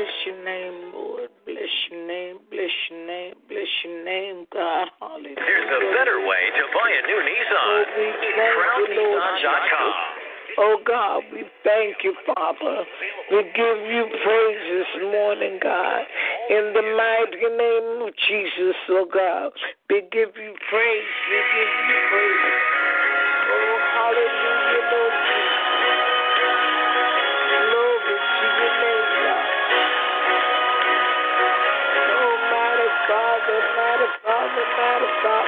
Bless your name, Lord. Bless your name. Bless your name. Bless your name, God. Hallelujah. There's a better way to buy a new Nissan. Oh, CrownNissan.com. Oh God, we thank you, Father. We give you praise this morning, God. In the mighty name of Jesus, oh God, we give you praise. We give you praise. not stop.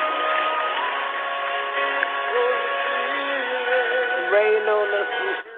Rain on us.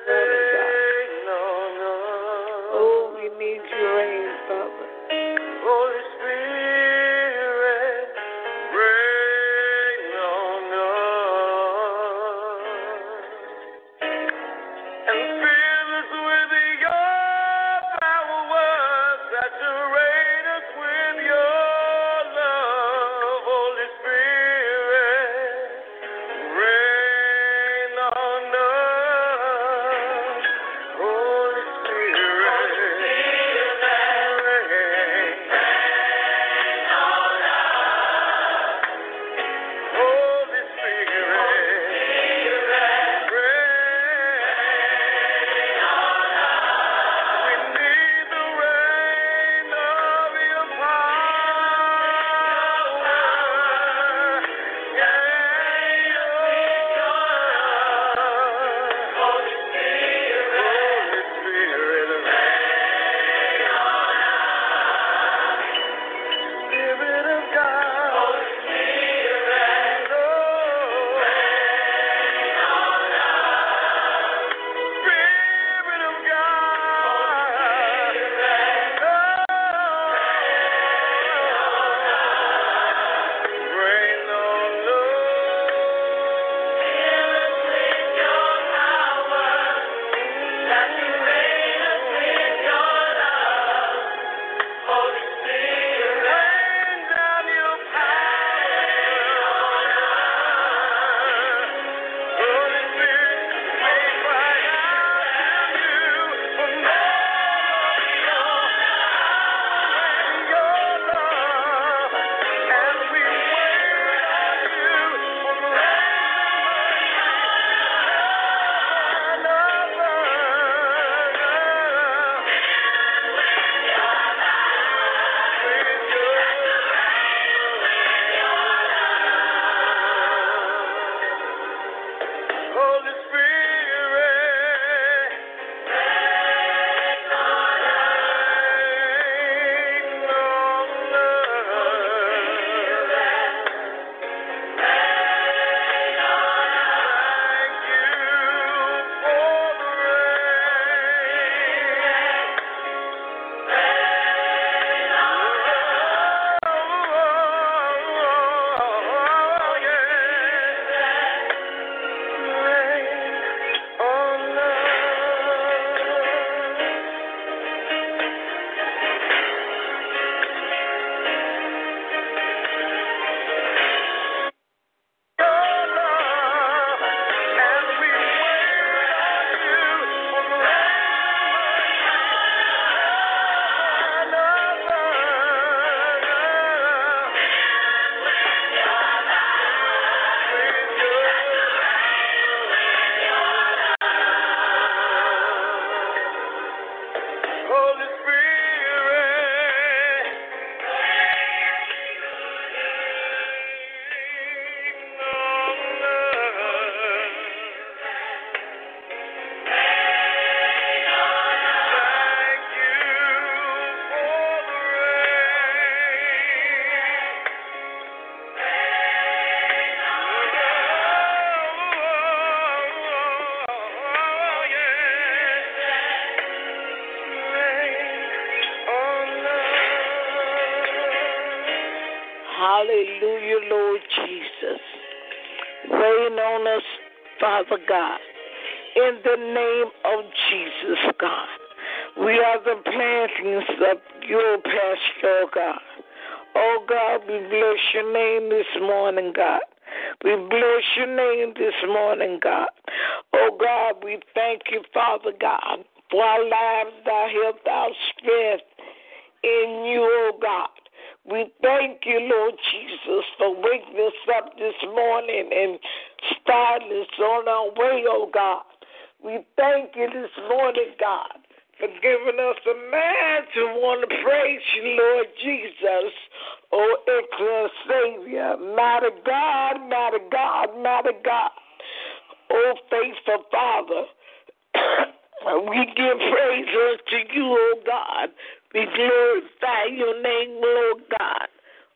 We give praise unto you, oh God. We glorify your name, Lord God.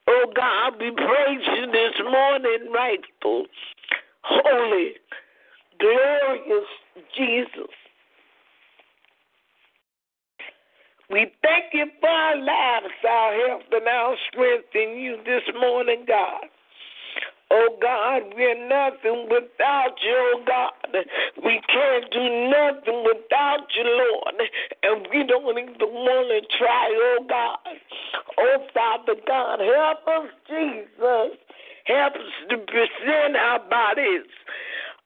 Oh God, we praise you this morning, rightful, holy, glorious Jesus. We thank you for our lives, our health, and our strength in you this morning, God. Oh God, we're nothing without you, oh God. We can't do nothing without you, Lord. And we don't even want to try, oh God. Oh Father God, help us, Jesus. Help us to present our bodies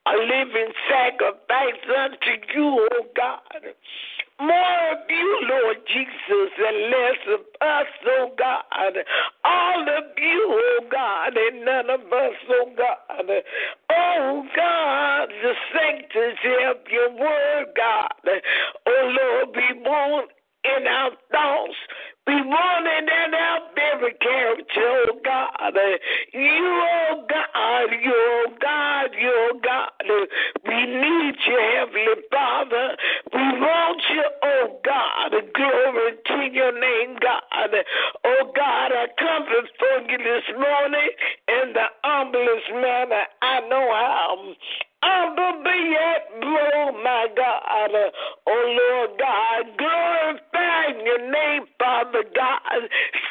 a living sacrifice unto you, oh God. More of you, Lord Jesus, and less of us, oh God. All of you, oh God, and none of us, oh God. Oh God, the sanctity of your word, God. Oh Lord, we want in our thoughts. Be want it in our very character, oh God. You, oh God, you, oh God, you, oh God. We need you, Heavenly Father. You, oh God. Glory to your name, God. Oh God, I come before you this morning in the humblest manner I know how humble be yet blow, my God. Oh Lord God, glorifying your name, Father God,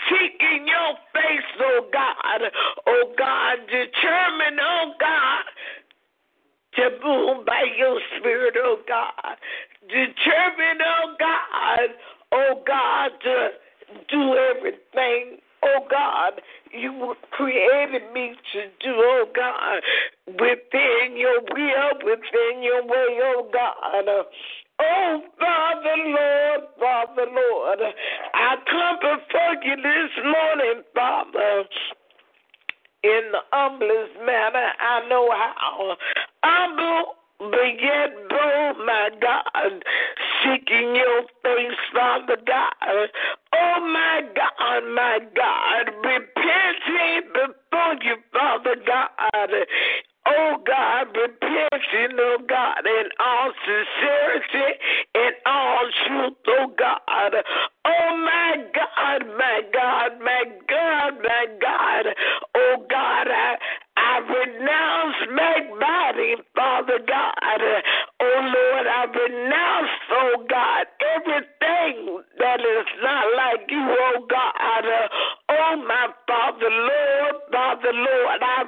seeking your face, oh God. Oh God, determined, oh God, to move by your spirit, oh God. Determined, oh God, oh God, to do everything oh God, you created me to do, oh God, within your will, within your way, oh God. Oh, Father, Lord, Father, Lord, I come before you this morning, Father in the humblest manner I know how. Humble but yet bold, my God, seeking your face, Father God. Oh, my God, my God, repenting before you, Father God. Oh God, repenting, oh God, in all sincerity, in all truth, oh God. Oh my God, my God, my God, my God. Oh God, I I renounce my body, Father God. Oh Lord, I renounce, oh God, everything that is not like you, oh God. Uh, oh my Father, Lord, Father, Lord, I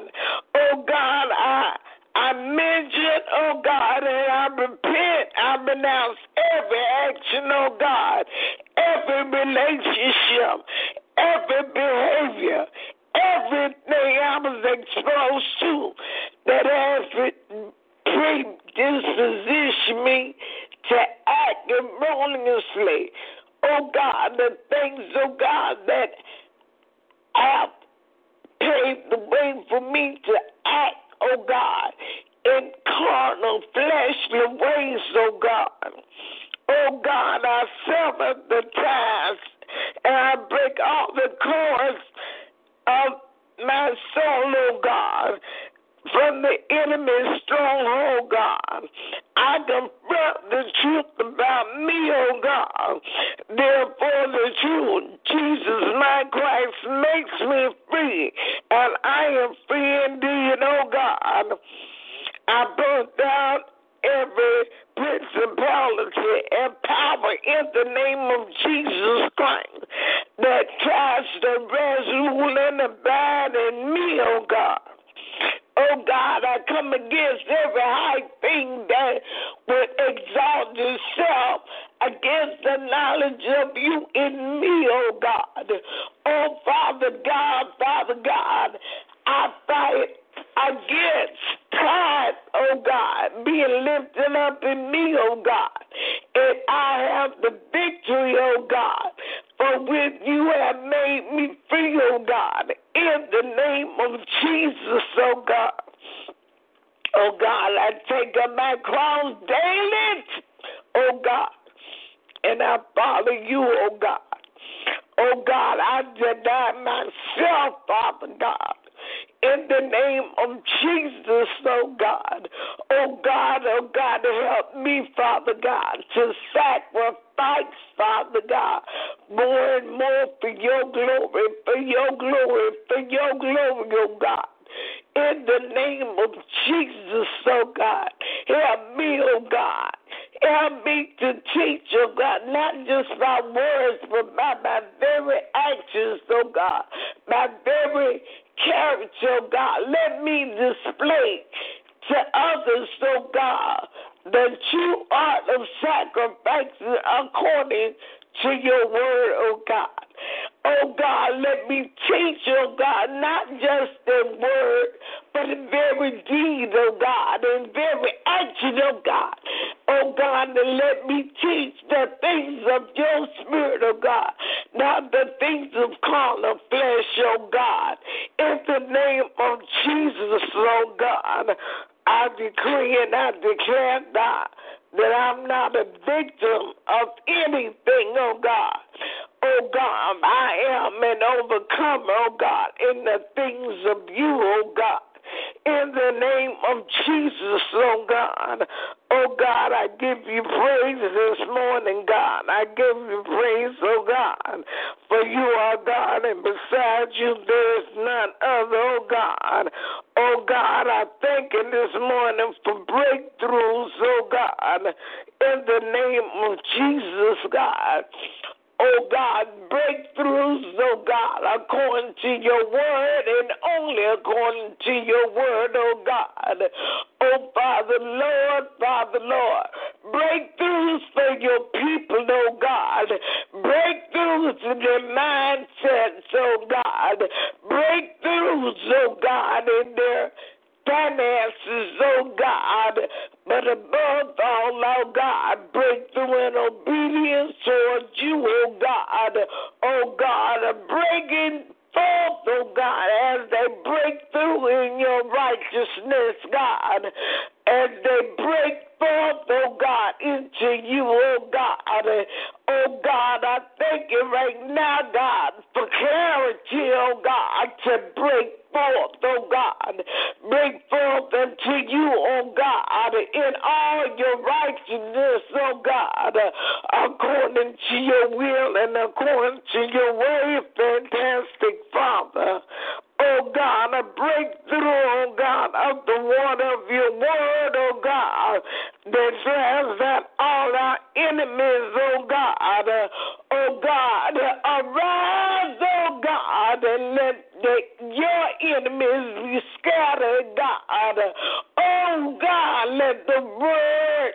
God. Oh God, I I mention, oh God, and I repent. I renounce every action, oh God, every relationship, speech, oh God, not just the word, but the very deed, oh God, and very action, oh God. Oh God, and let me teach the things of your spirit, oh God, not the things of carnal flesh, oh God. In the name of Jesus, oh God, I decree and I declare that that I'm not a victim of anything, oh God. Oh God, I am an overcomer, oh God, in the things of you, oh God. In the name of Jesus, oh God. Oh God, I give you praise this morning, God. I give you praise, oh God. For you are God, and beside you there is none other, oh God. Oh God, I thank you this morning for breakthroughs, oh God. In the name of Jesus, God oh God, breakthroughs, oh God, according to your word and only according to your word, oh God. Oh Father, Lord, Father, Lord, breakthroughs for your people, oh God, breakthroughs in their mindsets, oh God, breakthroughs, oh God, in their finances, oh God, but above all, oh God, break through in obedience towards you, oh God. Oh God, break breaking forth, oh God, as they break through in your righteousness, God. As they break forth, oh God, into you, oh God. Oh, thank you right now, God, for clarity, oh God, to break forth, oh God. Bring forth unto you, oh God, in all your righteousness, oh God, according to your will and according to your way, fantastic Father. Oh God, a breakthrough, oh God, of the water of your word, oh God, says that all our enemies, oh God, oh God, arise, oh God, and let the, your enemies be scattered, God. Oh God, let the word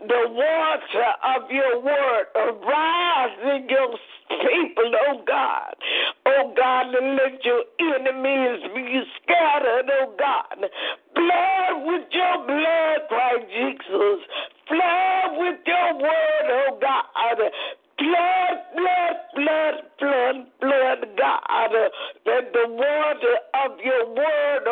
the water of your word arise in your people, oh God. Oh God, and let your enemies be scattered, oh God. Blood with your blood, Christ Jesus. Flood with your word, oh God. Blood, blood, blood, blood, blood, God. Let the water of your word,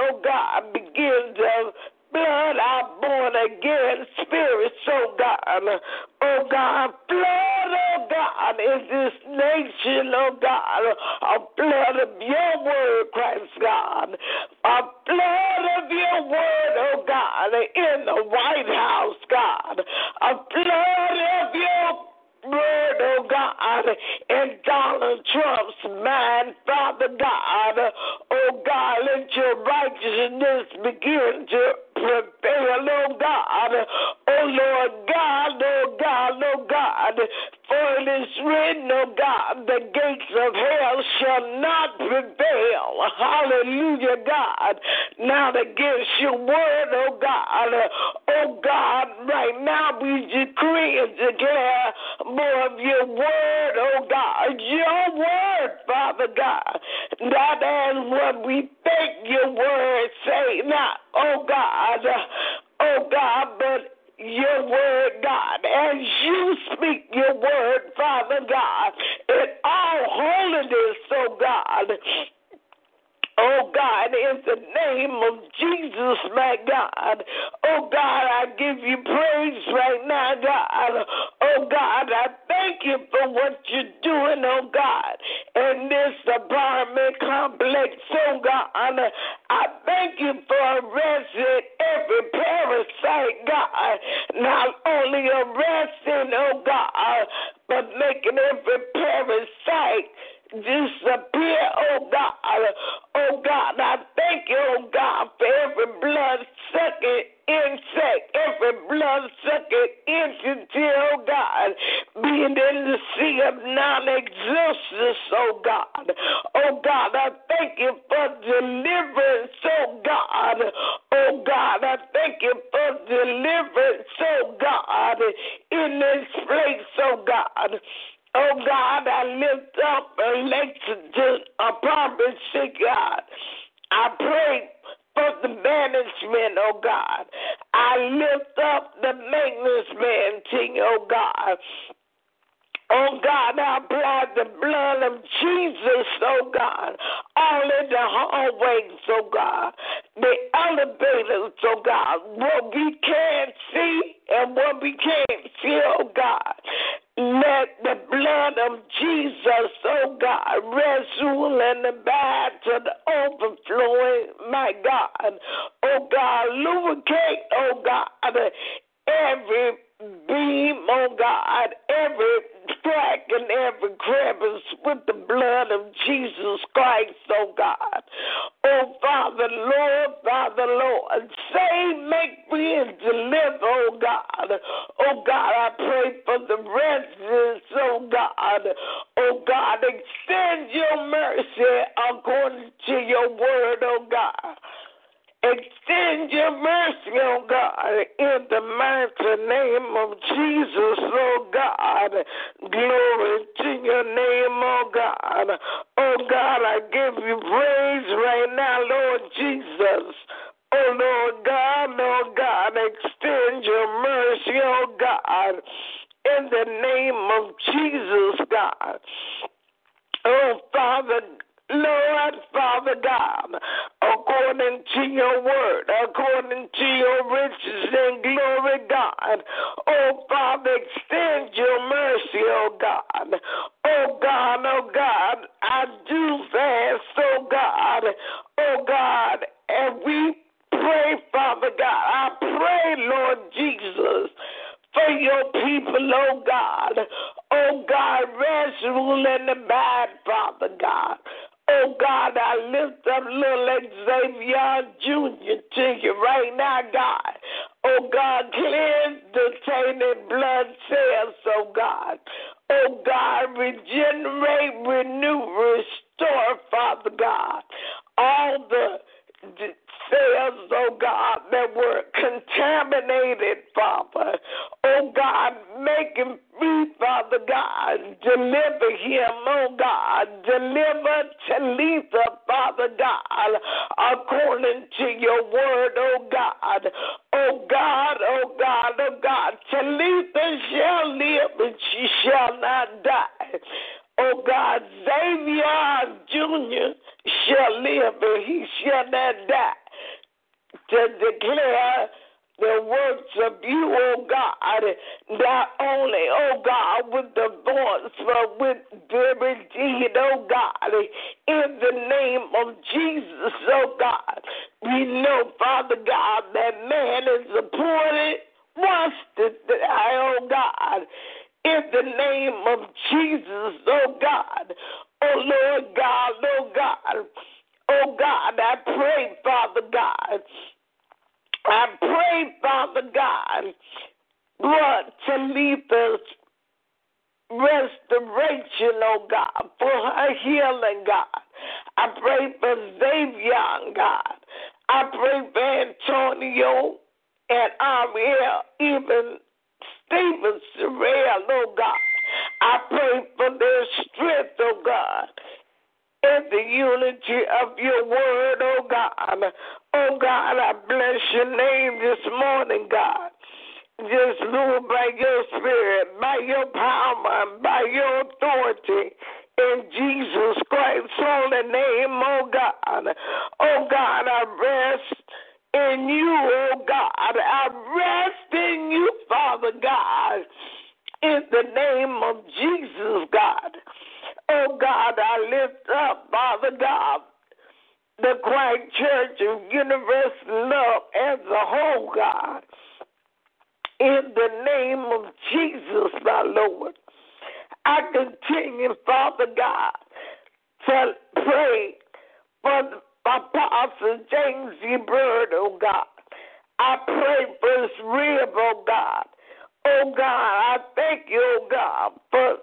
Jesus, oh God, rest, rule, and abide to the overflowing, my God. Oh God, lubricate, oh God, every beam, oh God, every crack and every crevice with the blood of Jesus Christ, oh God. Oh Father, Lord, Father, Lord, save, make free, and deliver, oh God. Oh God, I pray for the residents, oh God. Oh God, extend your mercy according to your word, oh God. Extend your mercy, oh God, in the mighty name of Jesus, oh God. Glory to your name, oh God. Oh God, I give you praise right now, Lord Jesus. Oh Lord God, Lord God, extend your mercy, oh God, in the name of Jesus, God. Oh Father, Lord, Father God, according to your word, according to your riches and glory, God. Oh, Father, extend your mercy, oh God. Oh, God, oh, God, I do fast, oh, God. Oh, God, and we pray, Father God. I pray, Lord Jesus for your people, oh God. Oh God, rest, rule, and abide, Father God. Oh God, I lift up little Xavier Jr. to you right now, God. Oh God, cleanse the tainted blood cells, oh God. Oh God, regenerate, renew, restore, Father God. All the cells, oh God, that were contaminated, Father. Oh God, make him free, Father God. Deliver him, oh God. Deliver Talitha, Father God, according to your word, oh God. Oh God, oh God, oh God. Talitha shall live and she shall not die. Oh God, Xavier Jr. shall live and he shall not die to declare the works of you, oh God, not only, oh God, with the voice, but with the deed, oh God, in the name of Jesus, oh God. We know, Father God, that man is appointed once to die, oh God in the name of Jesus, oh God. Oh Lord God, oh God. Oh God, I pray, Father God. I pray, Father God, Lord, Talitha's restoration, oh God, for her healing, God. I pray for Xavier, God. I pray for Antonio and Ariel, even Stephen Sorrell, oh God. I pray for their strength, oh God. In the unity of your word, oh God. Oh God, I bless your name this morning, God. Just rule by your spirit, by your power, by your authority in Jesus Christ's holy name, oh God. Oh God, I rest in you, oh God. I rest in you, Father God, in the name of Jesus, God. Oh God, I lift up, Father God, the Christ Church of Universal Love as a whole, God. In the name of Jesus, my Lord. I continue, Father God, to pray for Apostle James E. Bird, oh God. I pray for his rib, oh God. Oh God, I thank you, oh God, for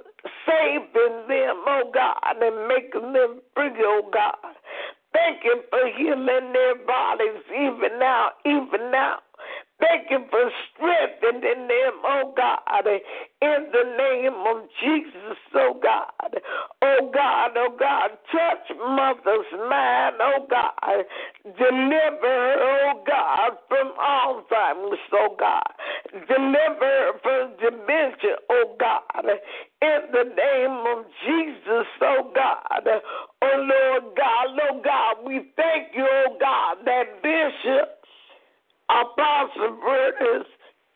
saving them, oh God, and making them free, oh God. Thank you for healing their bodies even now, even now. Thank you for strengthening them, oh God, in the name of Jesus, oh God. Oh God, oh God, touch mother's mind, oh God. Deliver oh God, from Alzheimer's, oh God. Deliver from dementia, oh God. In the name of Jesus, oh God. Oh Lord God, oh God, we thank you, oh God, that Bishop Apostle Brutus,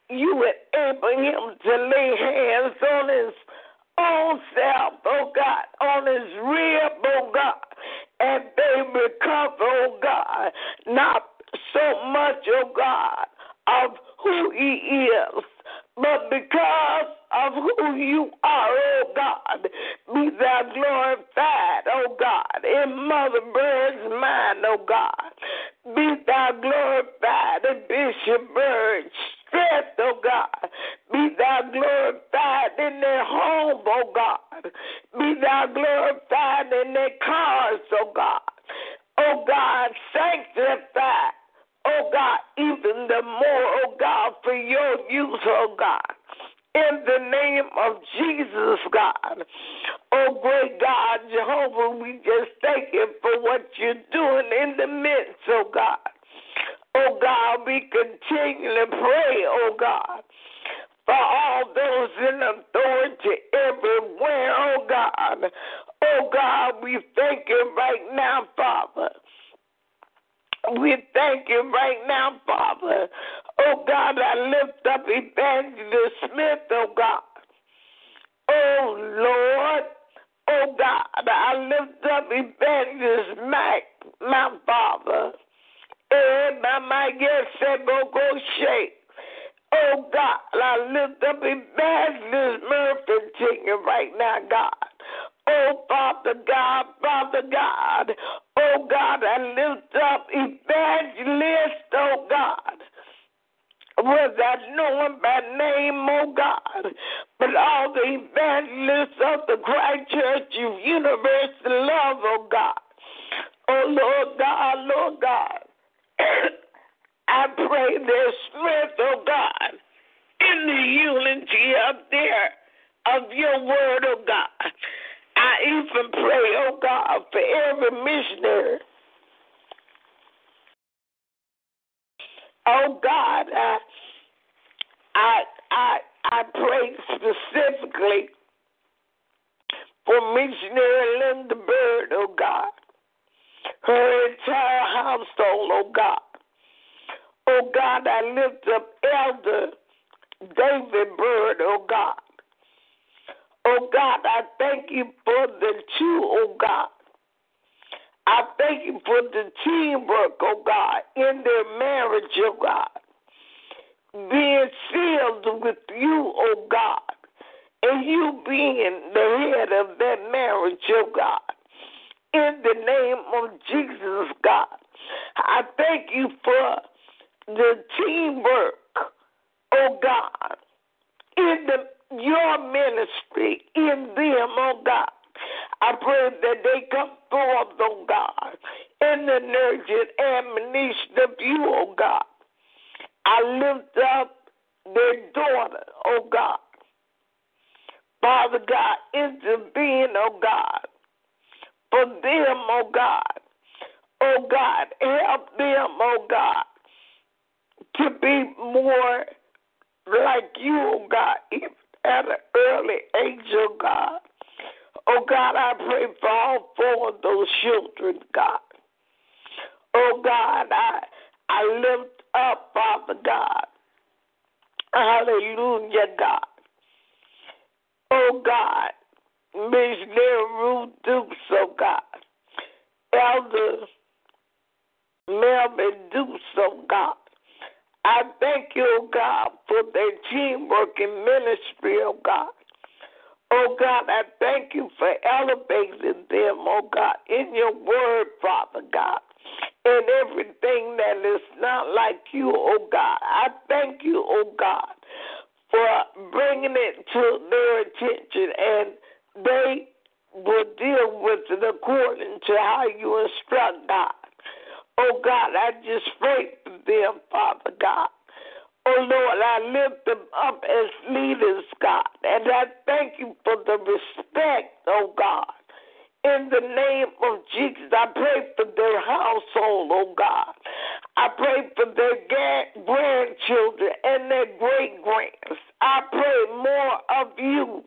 you enable him to lay hands on his own self, oh God, on his rib, oh God, and they recover, oh God, not so much, oh God, of who he is, but because of who you are, oh God, be thou glorified, oh God, in Mother Bird's mind, oh God. Be thou glorified in Bishop Bird's strength, oh God. Be thou glorified in their home, oh God. Be thou glorified in their cars, oh God. Oh God, sanctify oh God, even the more, oh God, for your use, oh God. In the name of Jesus, God. Oh, great God, Jehovah, we just thank you for what you're doing in the midst, oh God. Oh God, we continually pray, oh God, for all those in authority everywhere, oh God. Oh God, we thank you right now, Father. We thank you right now, Father. Oh God, I lift up Evangelist Smith, oh God. Oh Lord, oh God, I lift up Evangelist Mac, my Father. And my my eh, go shake. Oh God, I lift up Evangelist Murphy you right now, God. Oh Father God, Father God. Oh God, I lift up Evangelist, oh God. Was I know him by name, oh God, but all the evangelists of the Christ Church of Universal Love, oh God. Oh Lord God, Lord God. I pray their strength, oh God, in the unity up there of your word, oh God. I even pray, oh God, for every missionary. Oh God, I I I I pray specifically for missionary Linda Bird, oh God. Her entire household, oh God. Oh God, I lift up Elder David Bird, oh God. Oh God, I thank you for the two, oh God. I thank you for the teamwork, oh God, in their marriage, oh God. Being sealed with you, oh God. And you being the head of that marriage, oh God. In the name of Jesus, God. I thank you for the teamwork, oh God, in the your ministry in them, oh God. I pray that they come forth, oh God, in the nurtured admonition of you, oh God. I lift up their daughter, oh God. Father God, intervene, oh God, for them, oh God. Oh God, help them, oh God, to be more like you, oh God, at an early age, oh God. Oh God, I pray for all four of those children, God. Oh God, I I lift up, Father God. Hallelujah, God. Oh God, Missionary Ruth Dukes, oh God. Elder Melvin Dukes, oh God. I thank you, oh God, for their teamwork in ministry, oh God. Oh God, I thank you for elevating them, oh God, in your word, Father God, in everything that is not like you, oh God. I thank you, oh God, for bringing it to their attention and they will deal with it according to how you instruct God. Oh God, I just pray for them, Father God. Oh Lord, I lift them up as leaders, God, and I thank you for the respect, oh God. In the name of Jesus, I pray for their household, oh God. I pray for their grandchildren and their great grands. I pray more of you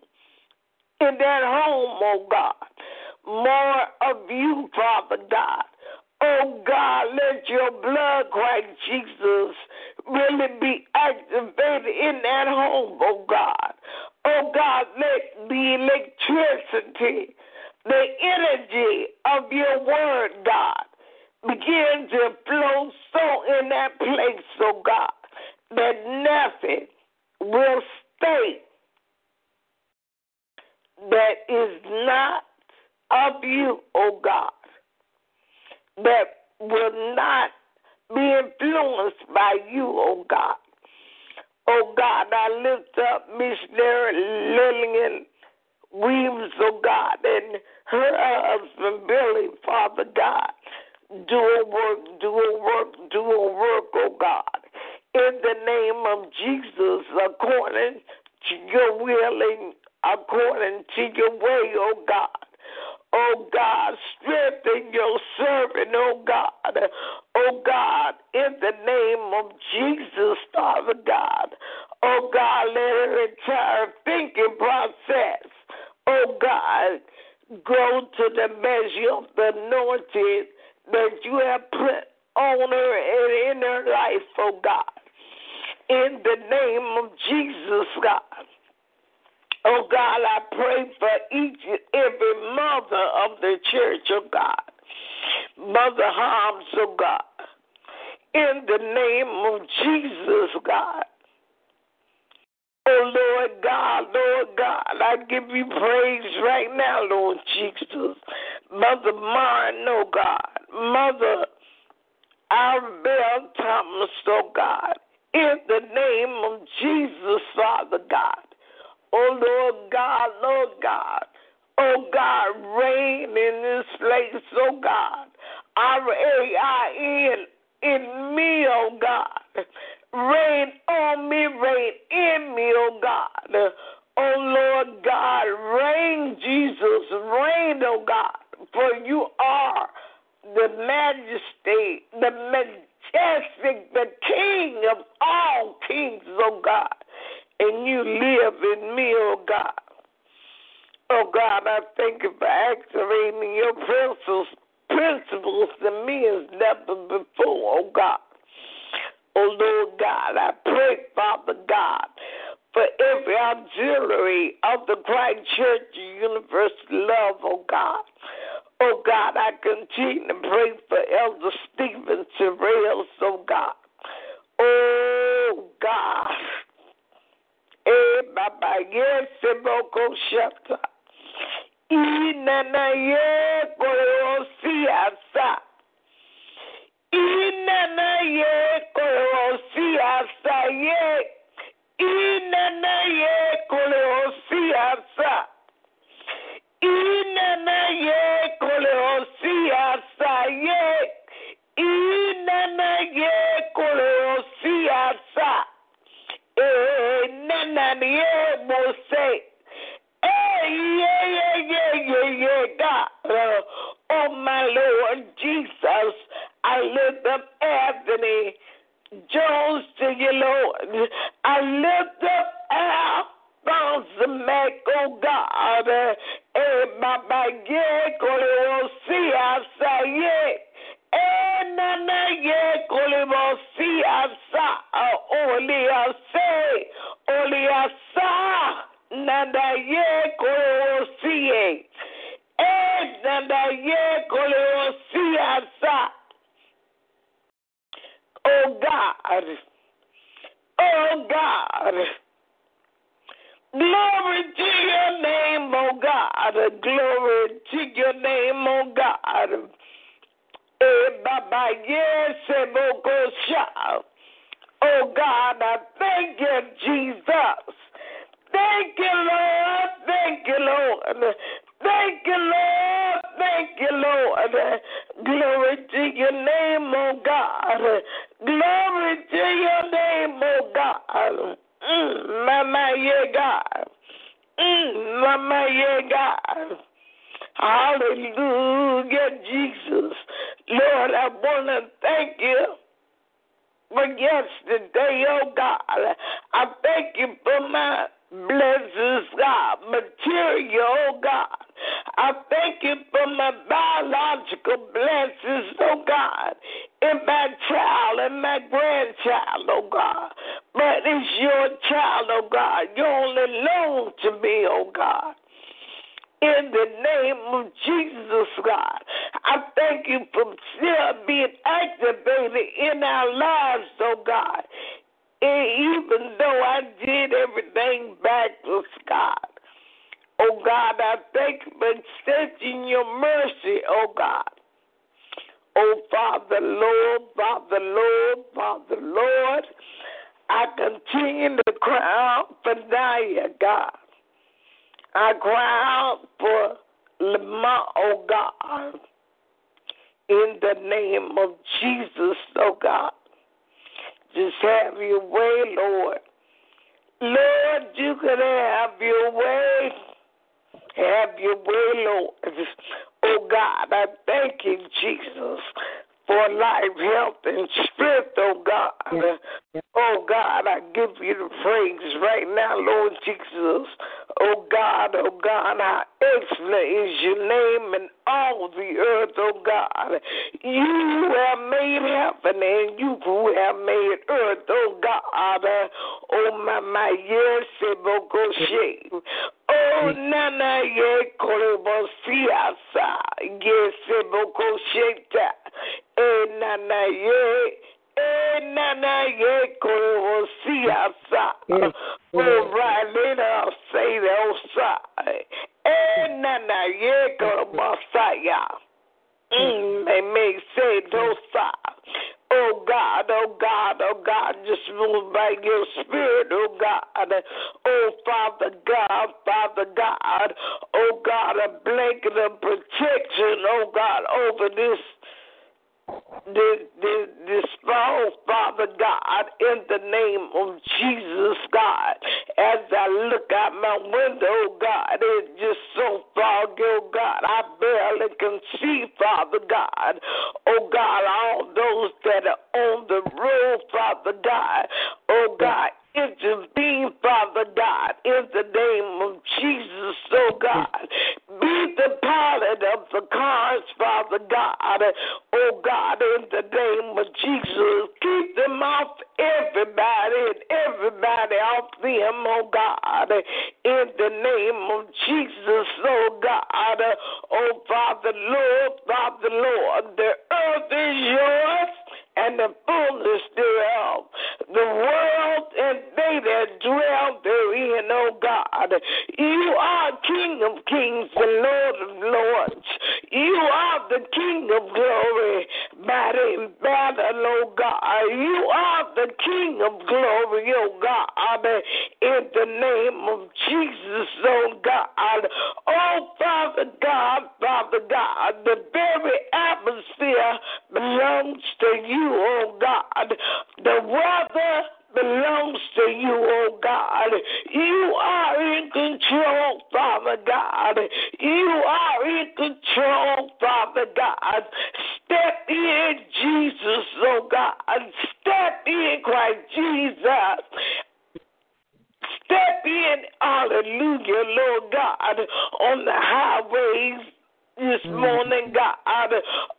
in that home, oh God. More of you, Father God. Oh God, let your blood, Christ Jesus, really be activated in that home, oh God. Oh God, let the electricity, the energy of your word, God, begin to flow so in that place, oh God, that nothing will stay that is not of you, oh God that will not be influenced by you, oh God. Oh God, I lift up missionary Lillian Weems, oh God, and her husband Billy, Father God. Do a work, do a work, do a work, oh God. In the name of Jesus, according to your will and according to your way, oh God. Oh God, strengthen your servant, oh God. Oh God, in the name of Jesus, Father God. Oh God, let her entire thinking process, oh God, grow to the measure of the anointing that you have put on her and in her life, oh God. In the name of Jesus, God. Oh God, I pray for each and every mother of the church, oh God. Mother Harms, oh God. In the name of Jesus, God. Oh Lord God, Lord God, I give you praise right now, Lord Jesus. Mother Martin, oh God. Mother Arabelle Thomas, oh God. In the name of Jesus, Father God. Oh Lord God, Lord God. Oh God, reign in this place, oh God. R A I N in me, oh God. Reign on me, reign in me, oh God. Oh Lord God, reign, Jesus, reign, oh God, for you are the majesty, the majestic, the king of all kings, oh God. And you live in me, oh God. Oh God, I thank you for activating your principles, principles to me as never before, oh God. Oh Lord God, I pray, Father God, for every auxiliary of the Christ Church Universal Love, oh God. Oh God, I continue to pray for Elder Stephen Terrell, oh God. Oh God. Eh, Baba, yes, Boko Shata. Inana ye koro siasa. Inana ye koro siasa ye. Inana ye. I lift up Anthony Jones to you, Lord. I lift up Alphonse Mac, oh God. Eh, Baba, yeah, kole see, I say, yeah. Eh, nana, yeah, kole see, I say, only I God. Oh God, I thank you, Jesus. Thank you, Lord. Thank you, Lord. Thank you, Lord. Thank you, Lord. Glory to your name, oh God. Glory to your name, oh God. Mm, mama, yeah, God. Mm, mama, yeah, God. Hallelujah, Jesus. Lord, I want to thank you for yesterday, oh God. I thank you for my blessings, God, material, oh God. I thank you for my biological blessings, oh God, in my child and my grandchild, oh God. But it's your child, oh God. You only loan to me, oh God in the name of Jesus, God. I thank you for still being activated in our lives, oh God. And even though I did everything backwards, God. Oh God, I thank you for extending your mercy, oh God. Oh Father, Lord, Father, Lord, Father, Lord. I continue to cry out for Naya, God. I cry out for Lamont, oh God, in the name of Jesus, oh God. Just have your way, Lord. Lord, you can have your way. Have your way, Lord. Oh God, I thank you, Jesus, for life, health, and strength, oh God. Yes. Oh God, I give you the praise right now, Lord Jesus. Oh God, oh God, how excellent is your name in all the earth, oh God. You have made heaven and you who have made earth, oh God. Oh my my yes, Boko shame. Oh nana ye kolobo siasa. Yes, Boko sheta. Eh nana ye. Nana ye kolobo siasa. Yes. Oh right later I'll say that outside. Eh nana ye kolobo saya. Mm, they may say those Oh God, oh God, oh God, just move by your spirit, oh God. Oh Father God, Father God, oh God, a blanket of protection, oh God, over this this, this, this fall, Father God, in the name of Jesus, God. As I look out my window, God, it's just so foggy, oh God. I barely can see, Father God. Oh God, all those that are on the road, Father God. Oh God, intervene, Father God, in the name of Jesus, oh God. Be the pilot of the cars, Father God. Oh God, in the name of Jesus, keep them off everybody and everybody off them, oh God. In the name of Jesus, oh God. Oh Father, Lord, Father, Lord, the earth is yours and the fullness thereof, the world and they that dwell therein, O God. You are King of kings and Lord of lords. You are the King of glory, mighty in battle, O God. You are the King of glory, O God, in the name of Jesus, O God. Oh, Father God, Father God, the very atmosphere belongs to you, oh God. The weather belongs to you, oh God. You are in control, Father God. You are in control, Father God. Step in, Jesus, oh God. Step in, Christ Jesus. Step in, hallelujah, Lord God, on the highways this mm. morning, God.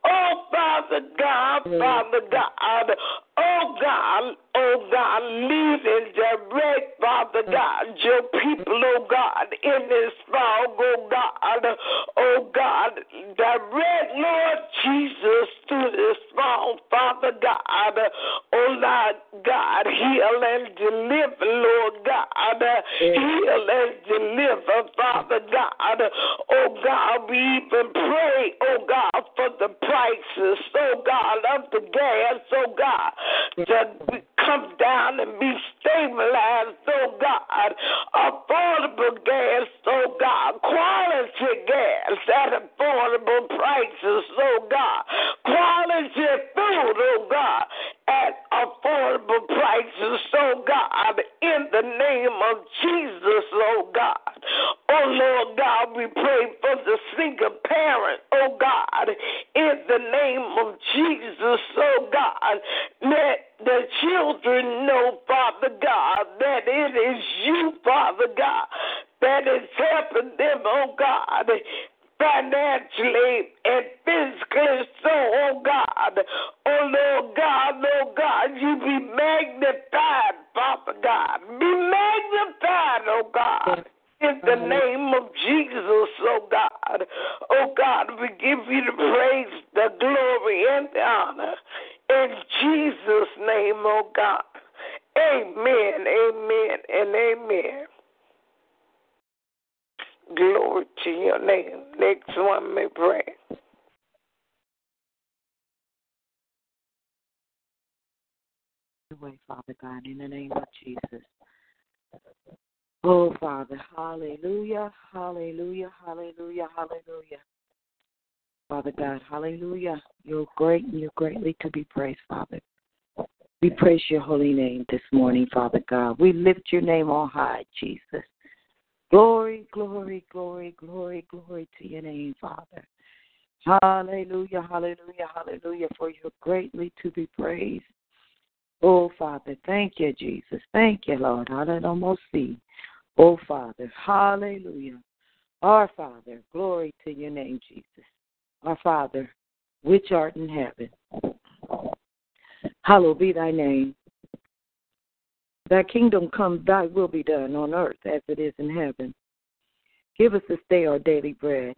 Oh, Father God, mm. Father God. Oh, God, oh, God, lead and direct, Father God, your people, oh, God, in this fog, oh, God. Oh, God, direct, Lord Jesus, through this fog, Father God. Oh, Lord God, heal and deliver, Lord God. Heal and deliver, Father God. Oh, God, we even pray, oh, God, for the prices, oh, God, of the gas, oh, God to come down and be stabilized, oh God. Affordable gas, oh God. Quality gas at affordable prices, oh God. Quality food, oh God, at affordable prices, oh God. In the name of Jesus, oh God. Oh Lord God, we pray for the single parent, oh God. In the name of Jesus, oh God. Let the children know, Father God, that it is you, Father God, that is helping them, oh God, financially and physically so, oh God. Oh Lord God, Lord God, you be magnified, Father God. Be magnified, oh God. In the mm-hmm. name of Jesus, oh God. Oh God, we give you the praise, the glory, and the honor. In Jesus' name, oh God. Amen, amen, and amen. Glory to your name. Next one may pray. way, Father God, in the name of Jesus. Oh, Father, hallelujah, hallelujah, hallelujah, hallelujah. Father God, hallelujah. You're great and you're greatly to be praised, Father. We praise your holy name this morning, Father God. We lift your name on high, Jesus. Glory, glory, glory, glory, glory to your name, Father. Hallelujah, hallelujah, hallelujah, for you're greatly to be praised. Oh, Father, thank you, Jesus. Thank you, Lord. Hallelujah. Oh, Father, hallelujah. Our Father, glory to your name, Jesus. Our Father, which art in heaven, hallowed be thy name. Thy kingdom come, thy will be done on earth as it is in heaven. Give us this day our daily bread,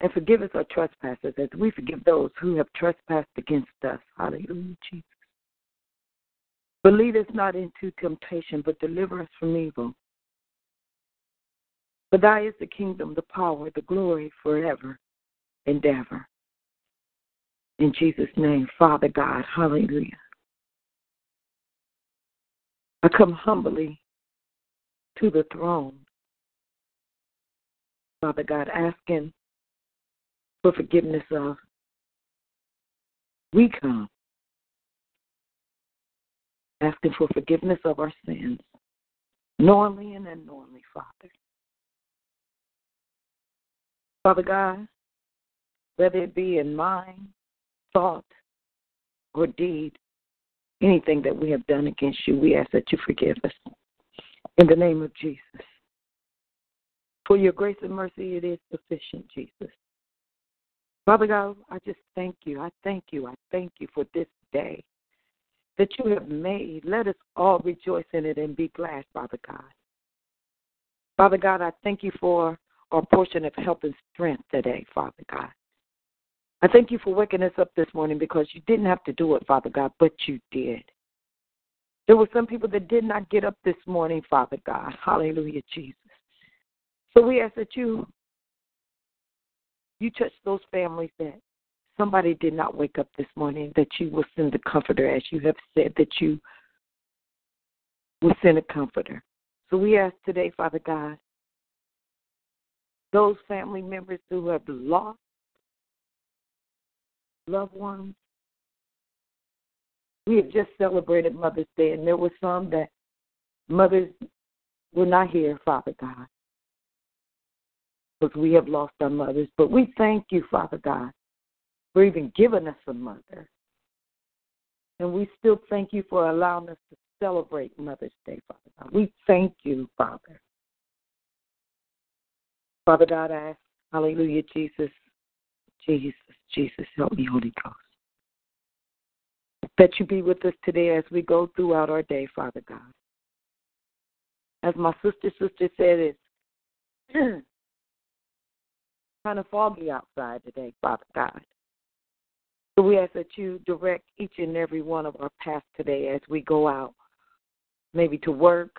and forgive us our trespasses as we forgive those who have trespassed against us. Hallelujah, Jesus. But lead us not into temptation, but deliver us from evil. For thy is the kingdom, the power, the glory forever and ever. In Jesus' name, Father God, hallelujah. I come humbly to the throne, Father God, asking for forgiveness of. We come asking for forgiveness of our sins, knowingly and unknowingly, Father. Father God, whether it be in mind, thought, or deed, anything that we have done against you, we ask that you forgive us. In the name of Jesus. For your grace and mercy, it is sufficient, Jesus. Father God, I just thank you. I thank you. I thank you for this day that you have made. Let us all rejoice in it and be glad, Father God. Father God, I thank you for our portion of help and strength today, Father God. I thank you for waking us up this morning because you didn't have to do it, Father God, but you did. There were some people that did not get up this morning, Father God. Hallelujah, Jesus. So we ask that you you touch those families that somebody did not wake up this morning, that you will send the comforter, as you have said that you will send a comforter. So we ask today, Father God, those family members who have lost loved ones. We have just celebrated Mother's Day, and there were some that mothers were not here, Father God, because we have lost our mothers. But we thank you, Father God, for even giving us a mother. And we still thank you for allowing us to celebrate Mother's Day, Father God. We thank you, Father. Father God, I ask, hallelujah, Jesus, Jesus, Jesus, help me, Holy Ghost. That you be with us today as we go throughout our day, Father God. As my sister sister said, it's kind of foggy outside today, Father God. So we ask that you direct each and every one of our paths today as we go out, maybe to work,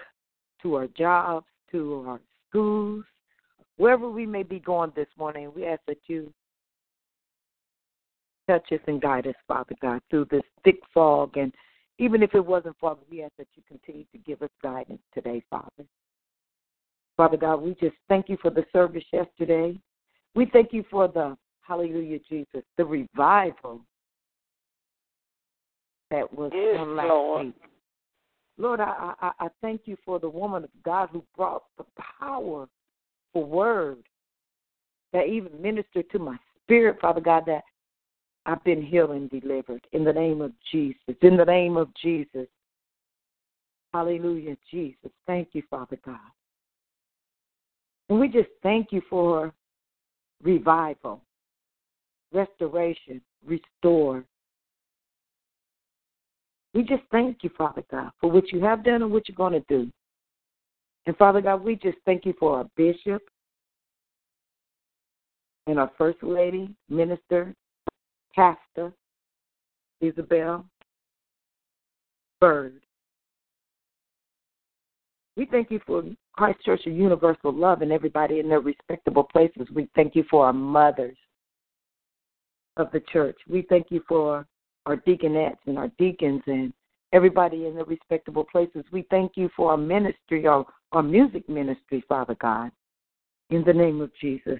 to our jobs, to our schools, wherever we may be going this morning. We ask that you touch us and guide us, Father God, through this thick fog. And even if it wasn't fog, we ask that you continue to give us guidance today, Father. Father God, we just thank you for the service yesterday. We thank you for the Hallelujah, Jesus. The revival that was Yes, on last Lord. week. Lord, I, I, I thank you for the woman of God who brought the power for word that even ministered to my spirit, Father God, that I've been healed and delivered in the name of Jesus. In the name of Jesus. Hallelujah, Jesus. Thank you, Father God. And we just thank you for revival restoration, restore. We just thank you, Father God, for what you have done and what you're going to do. And Father God, we just thank you for our bishop and our first lady, minister, pastor, Isabel Bird. We thank you for Christ Church of Universal Love and everybody in their respectable places. We thank you for our mothers of the church. We thank you for our deaconettes and our deacons and everybody in the respectable places. We thank you for our ministry, our, our music ministry, Father God, in the name of Jesus.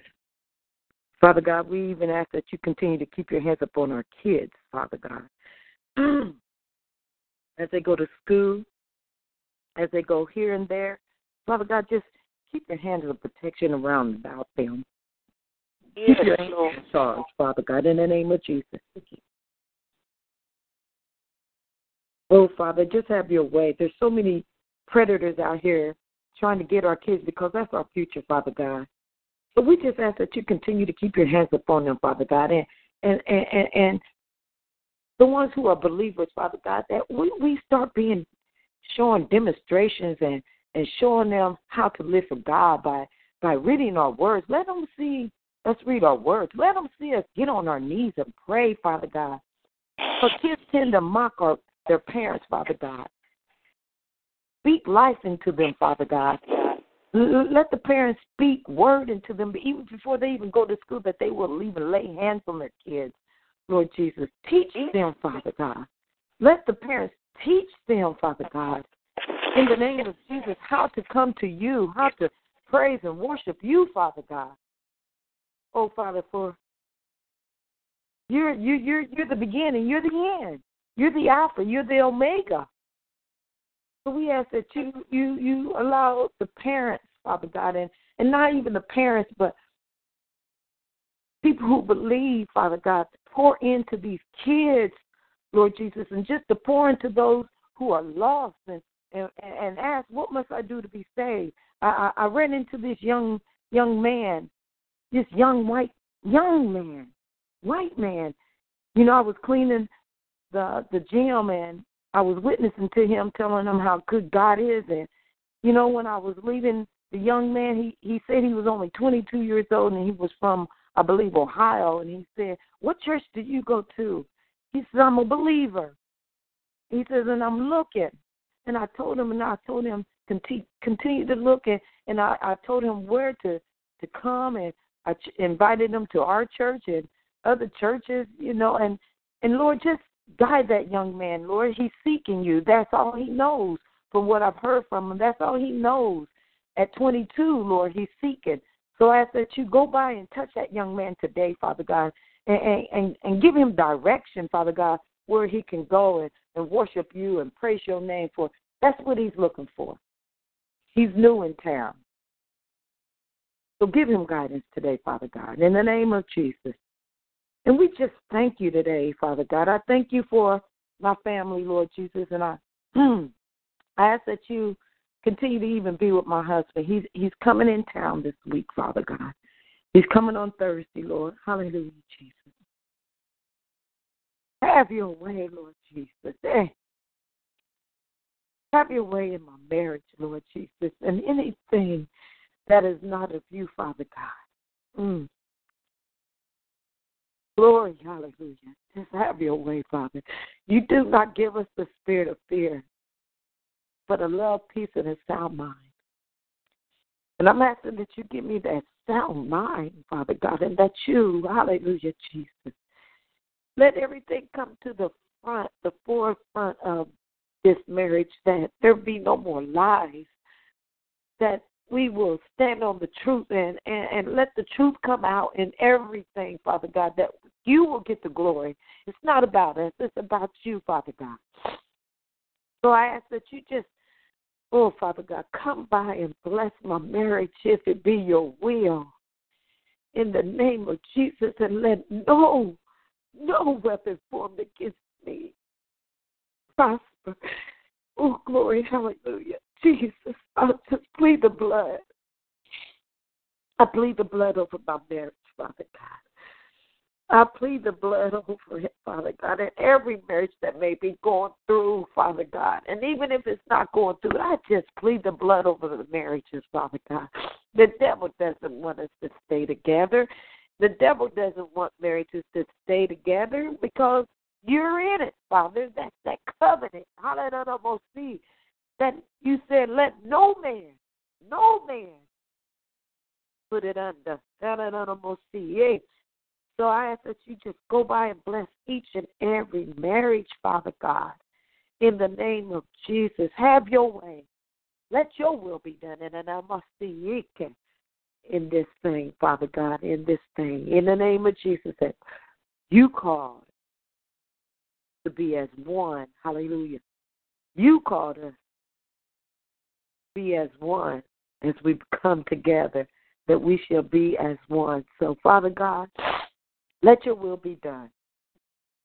Father God, we even ask that you continue to keep your hands upon our kids, Father God. as they go to school, as they go here and there, Father God, just keep your hands of protection around about them. Yes, your Lord. hands in Father God, in the name of Jesus. Oh, Father, just have your way. There's so many predators out here trying to get our kids because that's our future, Father God. So we just ask that you continue to keep your hands upon them, Father God, and and and and, and the ones who are believers, Father God, that we we start being showing demonstrations and and showing them how to live for God by by reading our words. Let them see us read our words. Let them see us get on our knees and pray, Father God. Because kids tend to mock our, their parents, Father God. Speak life into them, Father God. Let the parents speak word into them, even before they even go to school, that they will even lay hands on their kids. Lord Jesus, teach them, Father God. Let the parents teach them, Father God, in the name of Jesus, how to come to you, how to praise and worship you, Father God. Oh, Father, for you're you you're you're the beginning, you're the end, you're the Alpha, you're the Omega. So we ask that you you you allow the parents, Father God, and and not even the parents, but people who believe, Father God, to pour into these kids, Lord Jesus, and just to pour into those who are lost and and, and ask, what must I do to be saved? I, I I ran into this young young man, this young white young man, white man. You know, I was cleaning the the gym and I was witnessing to him, telling him how good God is. And you know, when I was leaving the young man, he he said he was only 22 years old and he was from, I believe, Ohio. And he said, "What church did you go to?" He said, "I'm a believer." He says, "And I'm looking." And I told him, and I told him continue continue to look, and and I I told him where to to come, and I ch- invited him to our church and other churches, you know, and and Lord, just guide that young man, Lord. He's seeking you. That's all he knows from what I've heard from him. That's all he knows. At 22, Lord, he's seeking. So I ask that you go by and touch that young man today, Father God, and and, and, and give him direction, Father God, where he can go and, and worship you and praise your name for. That's what he's looking for. He's new in town. So give him guidance today, Father God, in the name of Jesus. And we just thank you today, Father God. I thank you for my family, Lord Jesus, and I I ask that you continue to even be with my husband. He's he's coming in town this week, Father God. He's coming on Thursday, Lord. Hallelujah, Jesus. Have your way, Lord Jesus. Eh. Have your way in my marriage, Lord Jesus, and anything that is not of you, Father God. Mm. Glory, hallelujah. Just have your way, Father. You do not give us the spirit of fear, but a love, peace, and a sound mind. And I'm asking that you give me that sound mind, Father God, and that you, hallelujah, Jesus, let everything come to the front, the forefront of this marriage, that there be no more lies, that we will stand on the truth and, and, and let the truth come out in everything, Father God, that you will get the glory. It's not about us, it's about you, Father God. So I ask that you just, oh, Father God, come by and bless my marriage if it be your will. In the name of Jesus, and let no, no weapon formed against me prosper. Oh, glory, hallelujah. Jesus, I just plead the blood. I plead the blood over my marriage, Father God. I plead the blood over it, Father God, and every marriage that may be going through, Father God. And even if it's not going through, I just plead the blood over the marriages, Father God. The devil doesn't want us to stay together. The devil doesn't want marriages to stay together because you're in it, Father. That's that covenant. Hallelujah. That you said, let no man, no man put it under. So I ask that you just go by and bless each and every marriage, Father God. In the name of Jesus, have your way. Let your will be done. And I must see in this thing, Father God, in this thing. In the name of Jesus, that you called to be as one. Hallelujah. You called us be as one as we come together that we shall be as one. So, Father God, let your will be done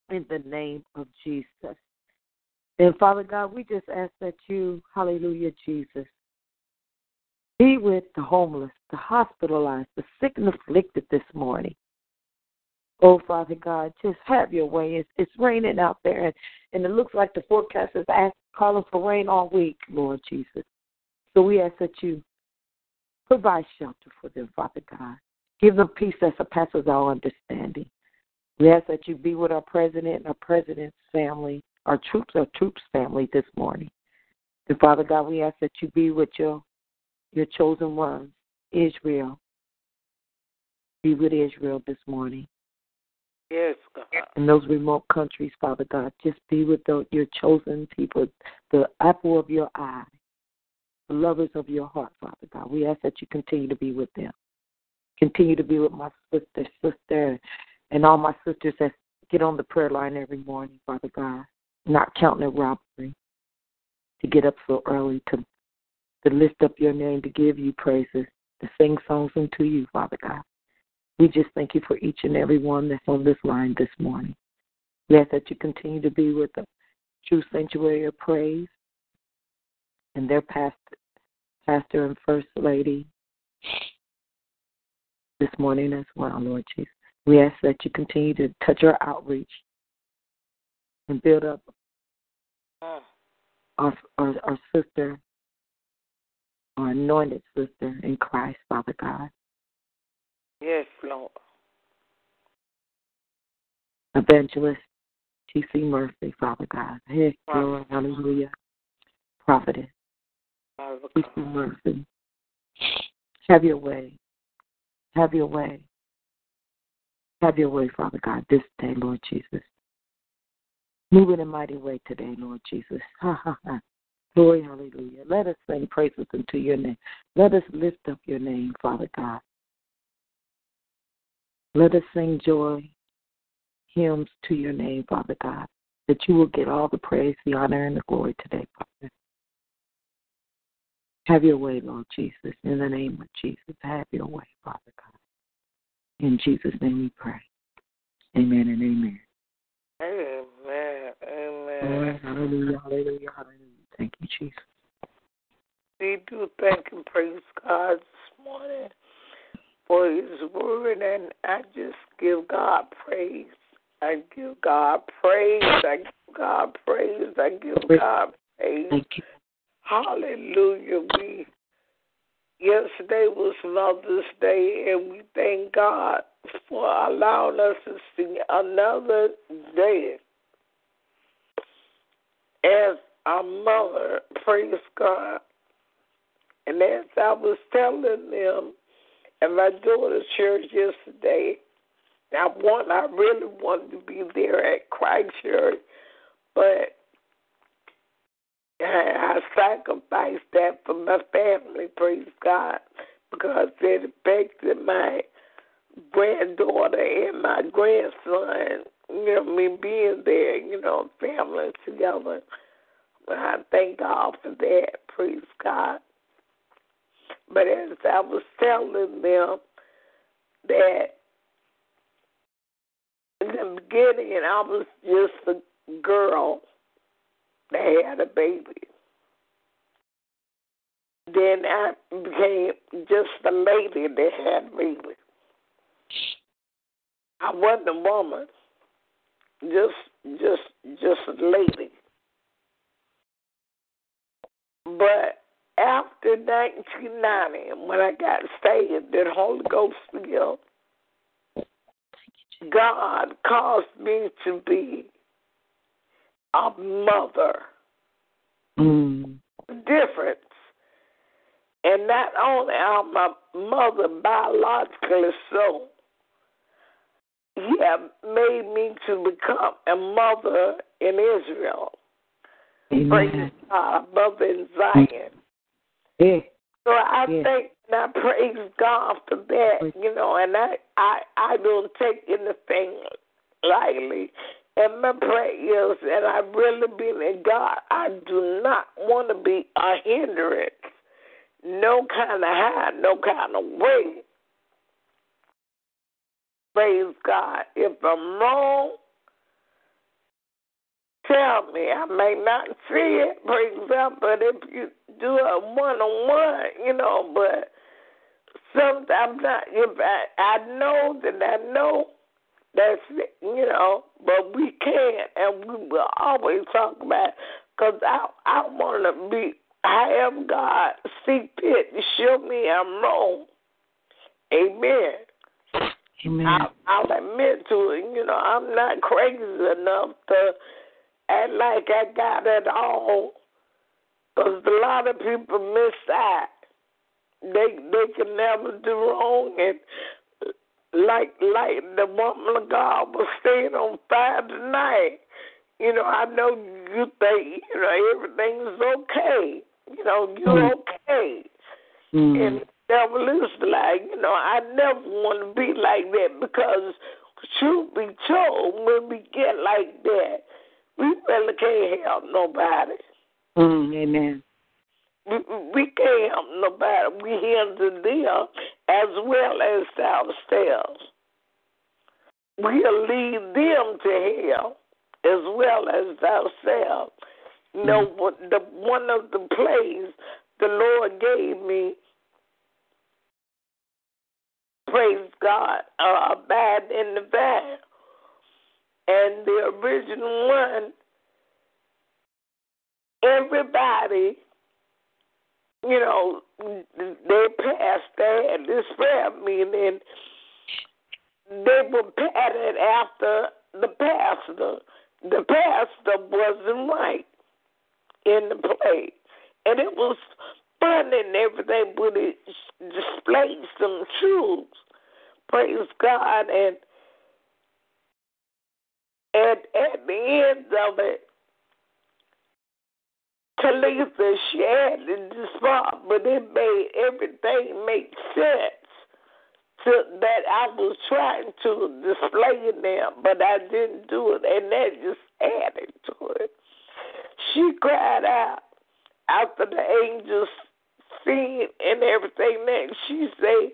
in the name of Jesus. And Father God, we just ask that you, hallelujah, Jesus, be with the homeless, the hospitalized, the sick and afflicted this morning. Oh, Father God, just have your way. It's, it's raining out there, and, and it looks like the forecast is ask, calling for rain all week, Lord Jesus. So we ask that you provide shelter for them, Father God. Give them peace that surpasses all understanding. We ask that you be with our president and our president's family, our troops, our troops' family this morning. And Father God, we ask that you be with your your chosen ones, Israel. Be with Israel this morning. Yes, God. in those remote countries, Father God. Just be with the, your chosen people, the apple of your eye, lovers of your heart, Father God. We ask that you continue to be with them. Continue to be with my sister, sister, and all my sisters that get on the prayer line every morning, Father God. Not counting it robbery to get up so early to to lift up your name, to give you praises, to sing songs unto you, Father God. We just thank you for each and every one that's on this line this morning. We ask that you continue to be with the True Sanctuary of Praise and their pastor, pastor and First Lady this morning as well, Lord Jesus. We ask that you continue to touch our outreach and build up Mm. our, our, our sister, our anointed sister in Christ, Father God. Yes, Lord. Evangelist T.C. Murphy, Father God. Hey, Lord, hallelujah. Prophetess Have your way. Have your way. Have your way, Father God, this day, Lord Jesus. Move in a mighty way today, Lord Jesus. Ha ha ha. Glory, hallelujah. Let us sing praises unto your name. Let us lift up your name, Father God. Let us sing joy hymns to your name, Father God, that you will get all the praise, the honor, and the glory today, Father. Have your way, Lord Jesus. In the name of Jesus, have your way, Father God. In Jesus' name we pray. Amen and amen. Amen. Amen. Hallelujah, hallelujah, hallelujah. Thank you, Jesus. We do thank and praise God this morning for His word, and I just give God praise. I give God praise. I give God praise. I give God praise. Thank you. Hallelujah. We yesterday was Mother's Day, and we thank God for allowing us to see another day as our mother. Praise God. And as I was telling them at my daughter's church yesterday, I want I really wanted to be there at Christ Church, but I, sacrificed that for my family, praise God, because it affected my granddaughter and my grandson, you know, me being there, you know, family together. I thank God for that, praise God. But as I was telling them that in the beginning I was just a girl that had a baby. Then I became just a lady that had a baby. I wasn't a woman, just just just a lady. But after 1990, when I got saved in Holy Ghost filled, God caused me to be a mother. Mm. Difference. And not only am a mother biologically so, He have made me to become a mother in Israel. Praise. God, mother in Zion. Yeah. So I Yeah. thank and I praise God for that, you know, and I I I don't take anything lightly. And my prayer is, and I really believe in God, I do not want to be a hindrance, no kind of how, no kind of way. Praise God. If I'm wrong, tell me. I may not see it, God, but if you do a one on one, you know, but sometimes not if I, I know that I know that's you know, but we can't and we will always talk about because I I want to be however God see fit to show me I'm wrong. Amen. Amen. I, I'll admit to it. You know, I'm not crazy enough to act like I got it all. Because a lot of people miss out. They they can never do wrong, and like like the woman of God was staying on fire tonight. You know, I know you think you know everything's okay. You know, you're Mm. okay. Mm. And the devil is like, you know, I never want to be like that because, truth be told, when we get like that, we really can't help nobody. Mm. Amen. We, we can't help nobody. We hinder them as well as ourselves. We'll lead them to hell as well as ourselves. You know, what the one of the plays the Lord gave me praise God, uh, abide in the vine. And the original one, everybody, you know, they passed, they had this prayer meeting, they were patted after the pastor. The pastor wasn't right in the play. And it was fun and everything, but it displayed some truths. Praise God. And at, at the end of it, Talitha, she had to despond, but it made everything make sense to that I was trying to display in there, but I didn't do it, and that just added to it. She cried out after the angels seen and everything that she said,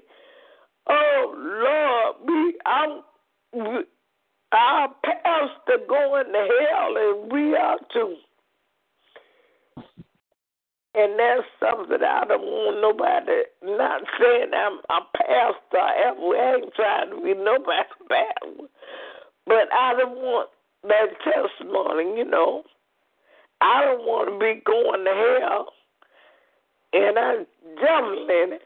"Oh Lord, we I'm our pastor going to hell, and we are too." And that's something I don't want nobody. Not saying I'm a pastor ever. I ain't trying to be nobody bad, but I don't want that testimony. You know, I don't want to be going to hell, and I definitely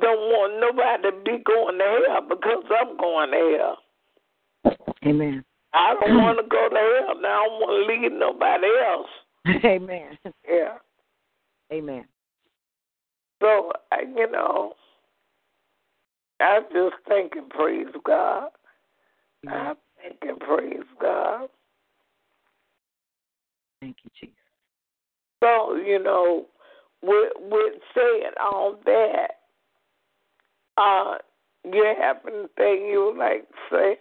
don't want nobody to be going to hell because I'm going to hell. Amen. I don't want to go to hell. Now I don't want to lead nobody else. Amen. Yeah. Amen. So, you know, I just thank and praise God. I thank and praise God. Thank you, Jesus. So, you know, with, with saying all that, uh, you have anything you would like to say?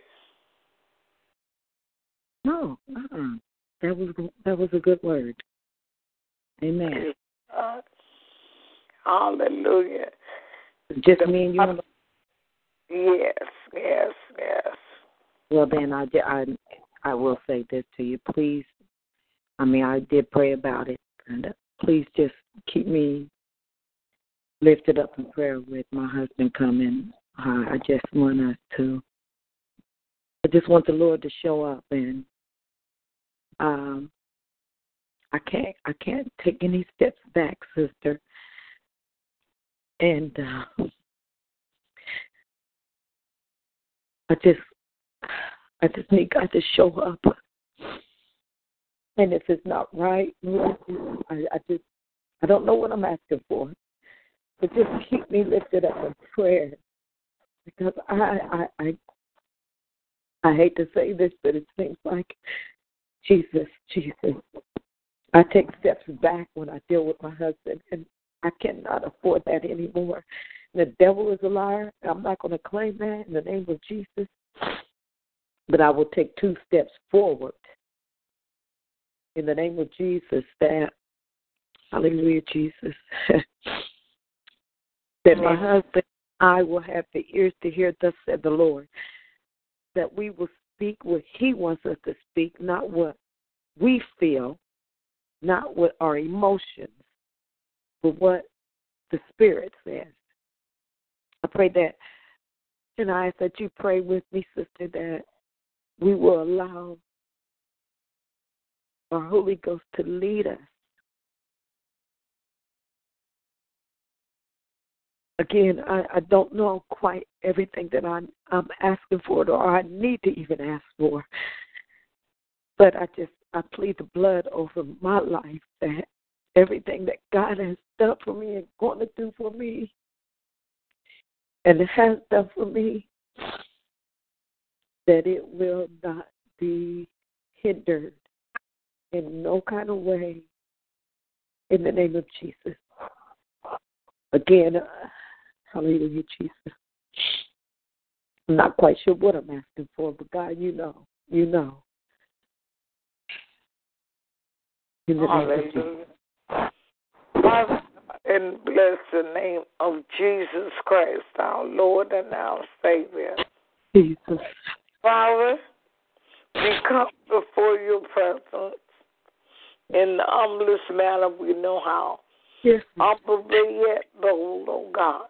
No, uh-uh. that was that was a good word. Amen. Uh, hallelujah. Just me and you. On Yes, yes, yes. well, then I, I I will say this to you, please. I mean, I did pray about it, and uh, please just keep me lifted up in prayer with my husband coming. Uh, I just want us to. I just want the Lord to show up, and um, I can't I can't take any steps back, sister. And uh, I just I just need God to show up. And if it's not right, I, I just I don't know what I'm asking for. But just keep me lifted up in prayer. Because I I I I hate to say this, but it seems like Jesus, Jesus. I take steps back when I deal with my husband and I cannot afford that anymore. The devil is a liar. I'm not going to claim that in the name of Jesus. But I will take two steps forward in the name of Jesus that, hallelujah, Jesus, that my husband, I will have the ears to hear, thus said the Lord. that we will speak what He wants us to speak, not what we feel, not what our emotions, but what the Spirit says. I pray that, ask that you pray with me, sister, that we will allow our Holy Ghost to lead us. Again, I, I don't know quite everything that I'm, I'm asking for or I need to even ask for. But I just I plead the blood over my life that everything that God has done for me and going to do for me and has done for me that it will not be hindered in no kind of way in the name of Jesus. Again, uh, hallelujah, Jesus. I'm not quite sure what I'm asking for, but God, you know, you know. In the name of Jesus. Hallelujah. Father, and bless the name of Jesus Christ, our Lord and our Savior. Jesus. Father, we come before your presence in the humblest manner we know how. Yes. Humble yet bold, oh God.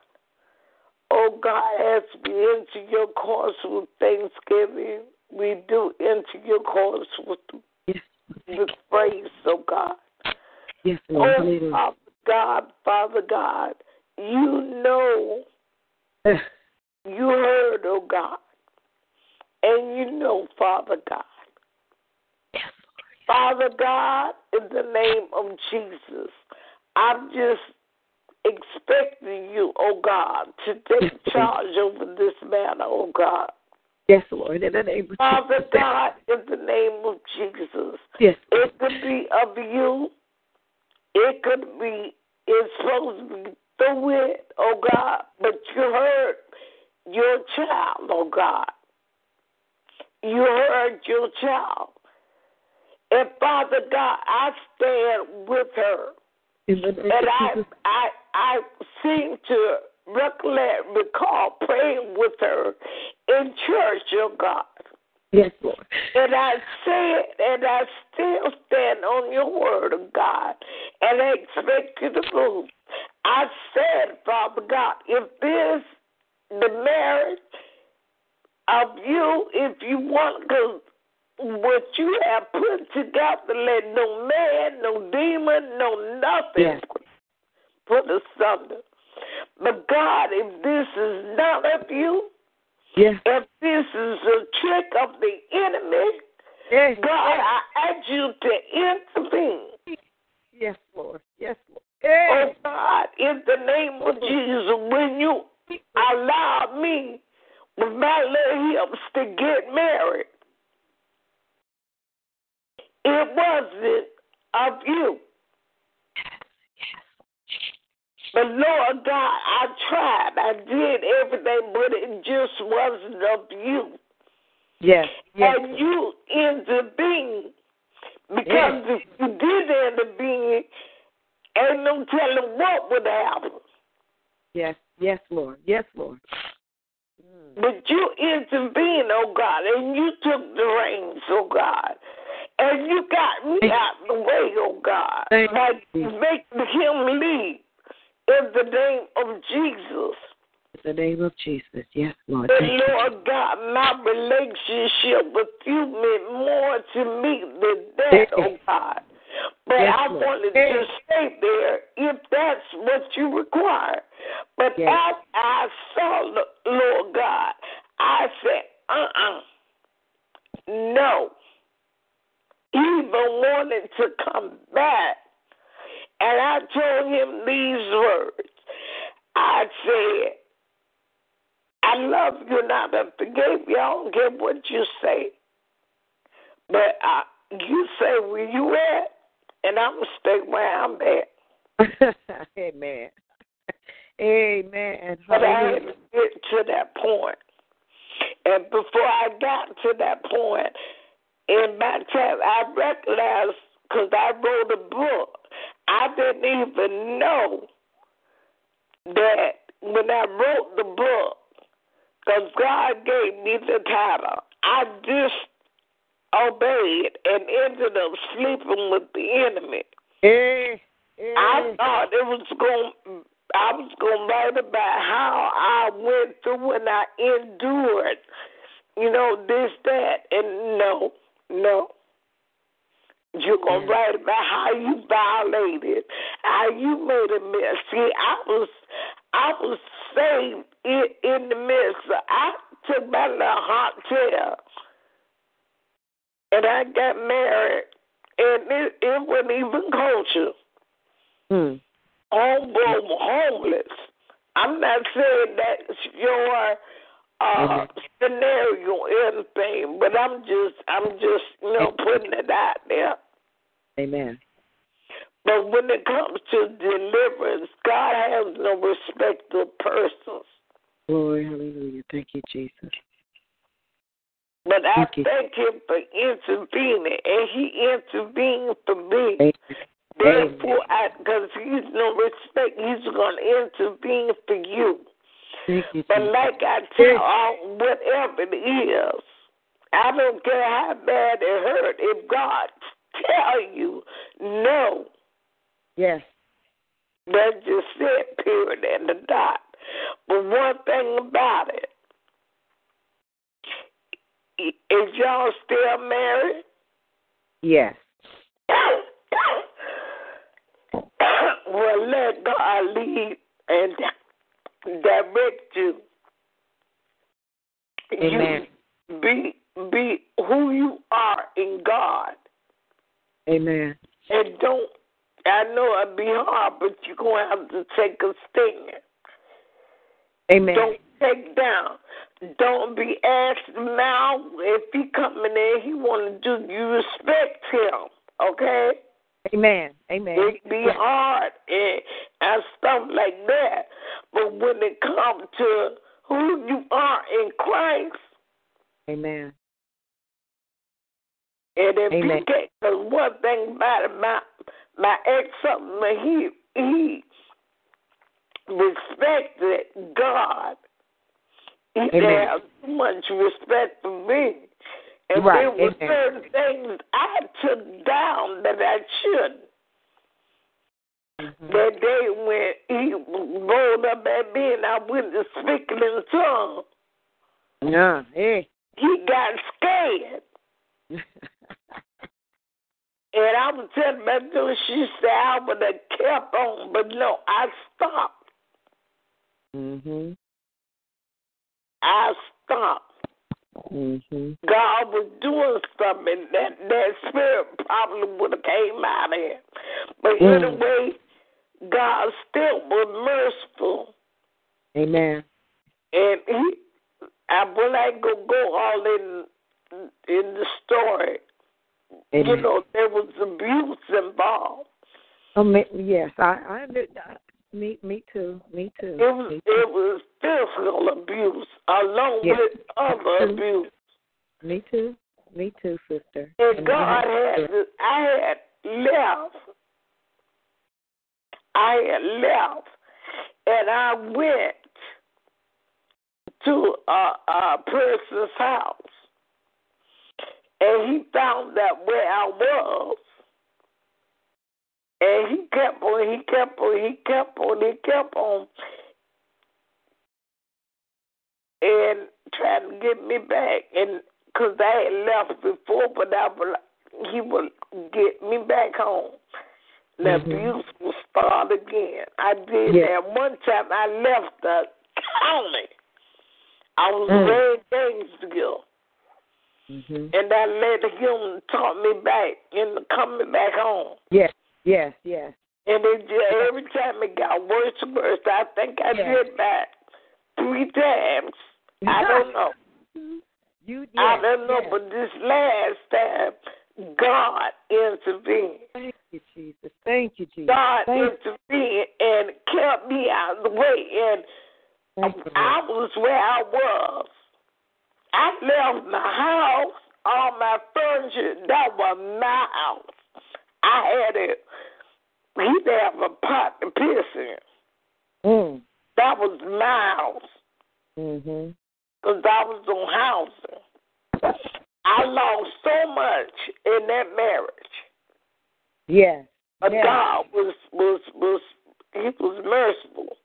Oh God, as we enter your course with thanksgiving, we do enter your course with, With praise, oh God. Yes, Lord. Oh. Father God, Father God, you know, you heard, oh God, and you know, Father God. Yes, Father God, in the name of Jesus, I'm just expecting you, oh God, to take charge over this matter, oh God. Yes, Lord. In the name of Father Jesus. God, in the name of Jesus, Yes. it could be of you. It could be, it's supposed to be through it, oh God, but you heard your child, oh God. You heard your child. And Father God, I stand with her. In the name And of I, Jesus. I, I seem to recall praying with her in church, oh God. Yes, Lord. And I said, and I still stand on your word of God, and I expect you to move. I said, Father God, if this the marriage of you, if you want, because what you have put together, let no man, no demon, no nothing Yes. put asunder. But God, if this is not of you, Yes. if this is a trick of the enemy, Yes. God, I ask you to intervene. Yes, Lord. Yes, Lord. Oh. God, in the name of Jesus, when you allow me with my little hips to get married, it wasn't of you. But Lord God, I tried. I did everything, but it just wasn't of you. Yes. Yes. and you intervene. Because Yes. if you did intervene, ain't no telling what would happen. Yes. Yes, Lord. Yes, Lord. But you intervened, oh God, and you took the reins, oh God. And you got me out the way, oh God, Thank by you. making him leave in the name of Jesus. In the name of Jesus. Yes, Lord. And Lord God, my relationship with you meant more to me than that, oh God. But Yes, I Lord. wanted to stay there if that's what you require. But Yes. as I saw, the Lord God, I said, uh uh no. Even wanted to come back. And I told him these words. I said, I love you and I done forgave you. I don't care what you say. But I, you say where you at, and I'm going to stay where I'm at. Amen. Amen. But I had to get to that point. And before I got to that point, in my time, I recognized, because I wrote a book, I didn't even know that when I wrote the book, because God gave me the title, I just obeyed and ended up sleeping with the enemy. Eh, eh. I thought it was going. I was going to write about how I went through and I endured, you know, this, that, and no, no. You're going to Yeah. write about how you violated, how you made a mess. See, I was, I was saved in, in the midst. of- I took my little hotel and I got married, and it, it wasn't even culture Mm. home homeless. I'm not saying that's your uh, Mhm. scenario or anything, but I'm just I'm just you know putting it out there. Amen. But when it comes to deliverance, God has no respect of persons. Glory, hallelujah. Thank you, Jesus. But I Thank you. thank Him for intervening, and He intervened for me. Amen. Therefore, because He's no respect, He's going to intervene for you. Thank you, But like I tell all, whatever it is, I don't care how bad it hurt. If God tell you no, Yes. that's just it. Period and the dot. But one thing about it, is y'all still married? Yes. well, let God lead and direct you. Amen. You be be who you are in God, Amen. and don't. I know it'll be hard, but you're gonna have to take a stand. Amen. Don't take down. Don't be asked now if he coming in. He want to do. You respect him, okay? Amen. Amen. It be hard and, and stuff like that. But when it comes to who you are in Christ, Amen. And if Amen. you get, because one thing about it, my my ex something he he respected God. He Amen. didn't too much respect for me. And Right, there were amen. certain things I took down that I shouldn't. Mhm. That day when he rolled up at me and I went to speaking in tongues, Yeah. Hey. he got scared. And I was telling my daughter, she said I would have kept on, but no, I stopped. mhm. I stopped. Mhm. God was doing something that that spirit probably would have came out of him. But Mm. anyway, God still was merciful. Amen. And he, I will I go go all in in the story. You know, there was abuse involved. Oh, me, yes. I. I. I me. Me too. Me too. It was too. it was physical abuse along Yes. with other abuse. Me too. Me too, sister. And And God I- had I had left. I had left, and I went to a, a person's house, and he found that where I was. And he kept on, he kept on, he kept on, he kept on, and trying to get me back. And because I had left before, but I would, he would get me back home. The Mhm. abuse will start again. I did Yeah. that one time. I left the county. I was Mm. very Gainesville, Mhm. and I let him talk me back into coming back home. Yes. Yes. Yes. And it just, every time it got worse and worse. I think I Yeah. did that three times. I don't know. You. Yes, I don't know, yes. but this last time, God intervened. Thank you, Jesus. Thank you, Jesus. God Thank, intervened and kept me out of the way. And thank I was where I was. I left my house, all my furniture. That was my house. I had it. He have a pot to piss in. Mm. That was my house Mhm. because I was on housing. I lost so much in that marriage. Yes. But yes. God was was was He was merciful.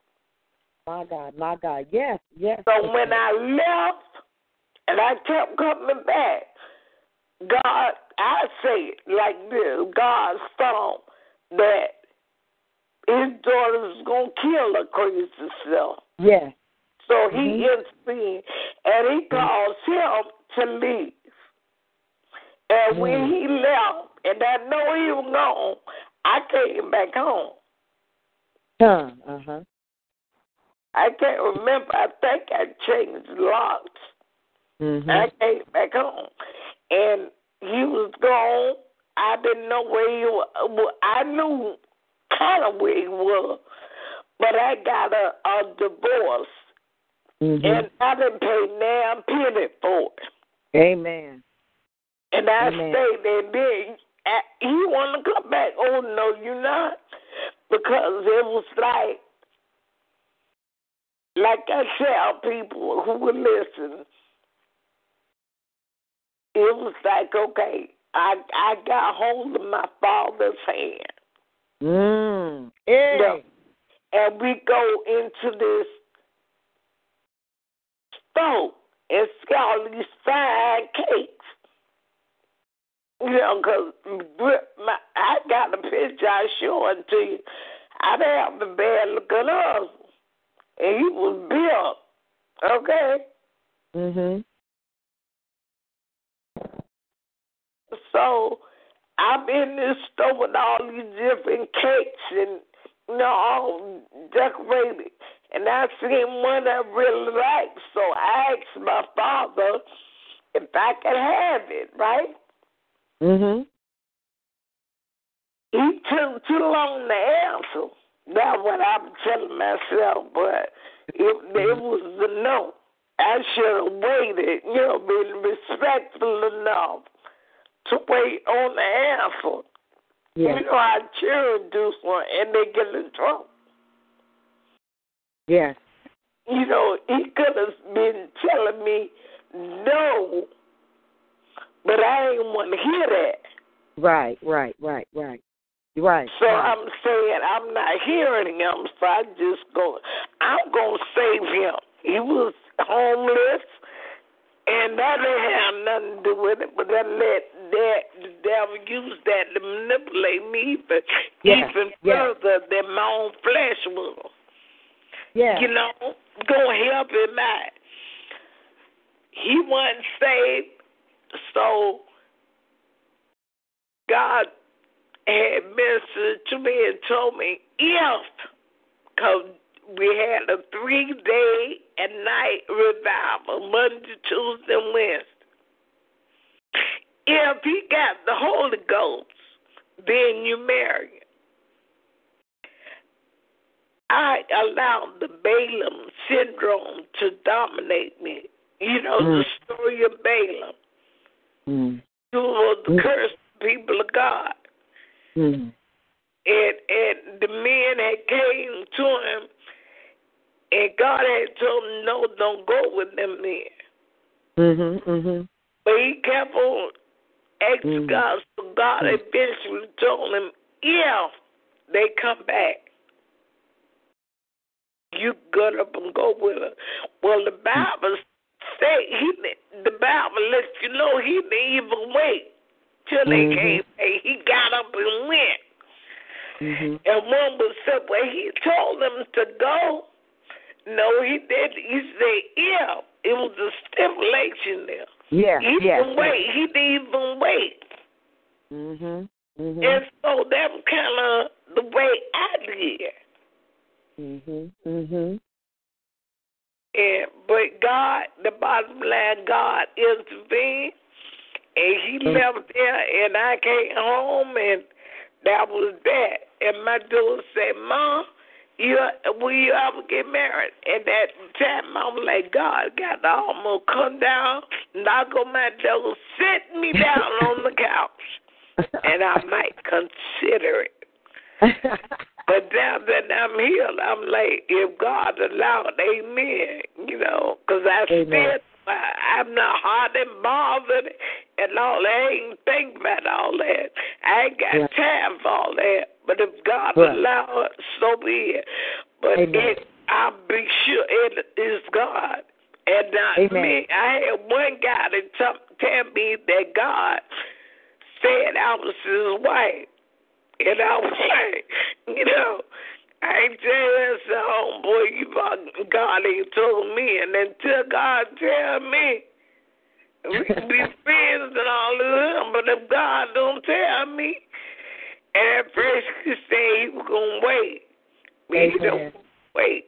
My God, my God. Yes, yes. So when I left and I kept coming back, God, I say it like this: God saw that His daughter was gonna kill her crazy self. Yeah. So he Mhm. intervened and he calls him to leave. And when Mm. he left, and I know he was gone, I came back home. Huh. Uh huh. I can't remember. I think I changed locks. Mm-hmm. I came back home, and he was gone. I didn't know where he was. I knew kind of where he was, but I got a, a divorce, mm-hmm. and I didn't pay damn penny for it. Amen. And I Amen. stayed there. Then I, he wanted to come back. Oh no, you're not, because it was like, like I tell people who would listen. It was like okay, I I got hold of my father's hand, Mm. Hey. No. and we go into this stove and see all these fine cakes. You know, because my, I got a picture I showed it to you. I have the bad looking husband. And he was built. Okay? Mhm. So I'm in this store with all these different cakes and you know, all decorated. And I seen one I really liked, so I asked my father if I could have it, right? Mhm. He took too long to answer. That's what I'm telling myself, but it, it was a no. I should have waited, you know, been respectful enough to wait on the answer. Yes. You know how children do one and they get in trouble. Yes. You know, he could have been telling me no, but I didn't want to hear that. Right. Right. Right. Right. Right. So right. I'm saying I'm not hearing him, so I just go. I'm gonna save him. He was homeless, and that didn't have nothing to do with it. But I let that the devil use that to manipulate me even Yes, even yes. further than my own flesh will. yeah. You know, gonna help him out. He wasn't saved, so God had ministered to me and told me if, because we had a three day and night revival, Monday, Tuesday, and Wednesday. If he got the Holy Ghost, then you marry him. I allowed the Balaam syndrome to dominate me. You know the Mm. story of Balaam. Mm. You were the Mm. cursed people of God. Mm. and and the men had came to him, and God had told him, "No, don't go with them men." Mhm. Mhm. But he kept on asking Mhm. God, so God Mhm. eventually told him, "If they come back, you get up and go with her." Well, the Bible say he the Bible lets you know he didn't even wait till they Mhm. came. back. He got up and went. Mhm. And one was said, well, he told them to go. No, he didn't. He said, yeah, it was a stipulation there. Yeah. He yeah. didn't wait. He didn't even wait. Mhm. Mhm. And so that was kind of the way I did. Mhm. Mhm. And but God, the bottom line, God intervened, and He Mm. left there, and I came home, and that was that. And my daughter said, "Mom, you will you ever get married?" And that time I'm like, God, got to almost come down, knock on my door, sit me down on the couch, and I might consider it. But now that I'm healed, I'm like, if God allowed, amen. You know, because I Amen. still I'm not hard and bothered and all that. I ain't think about all that. I ain't got Right. time for all that. But if God Right. allow it, so be it. But Amen. it, I'll be sure it is God. And not Amen. me. I had one guy that t- tell me that God said I was his wife. And I was like, you know, I ain't tell you so, homeboy, you God ain't told me. And until God tell me, we can be friends and all of them, but if God don't tell me, and at first he said he was going to wait. He Amen. don't wait.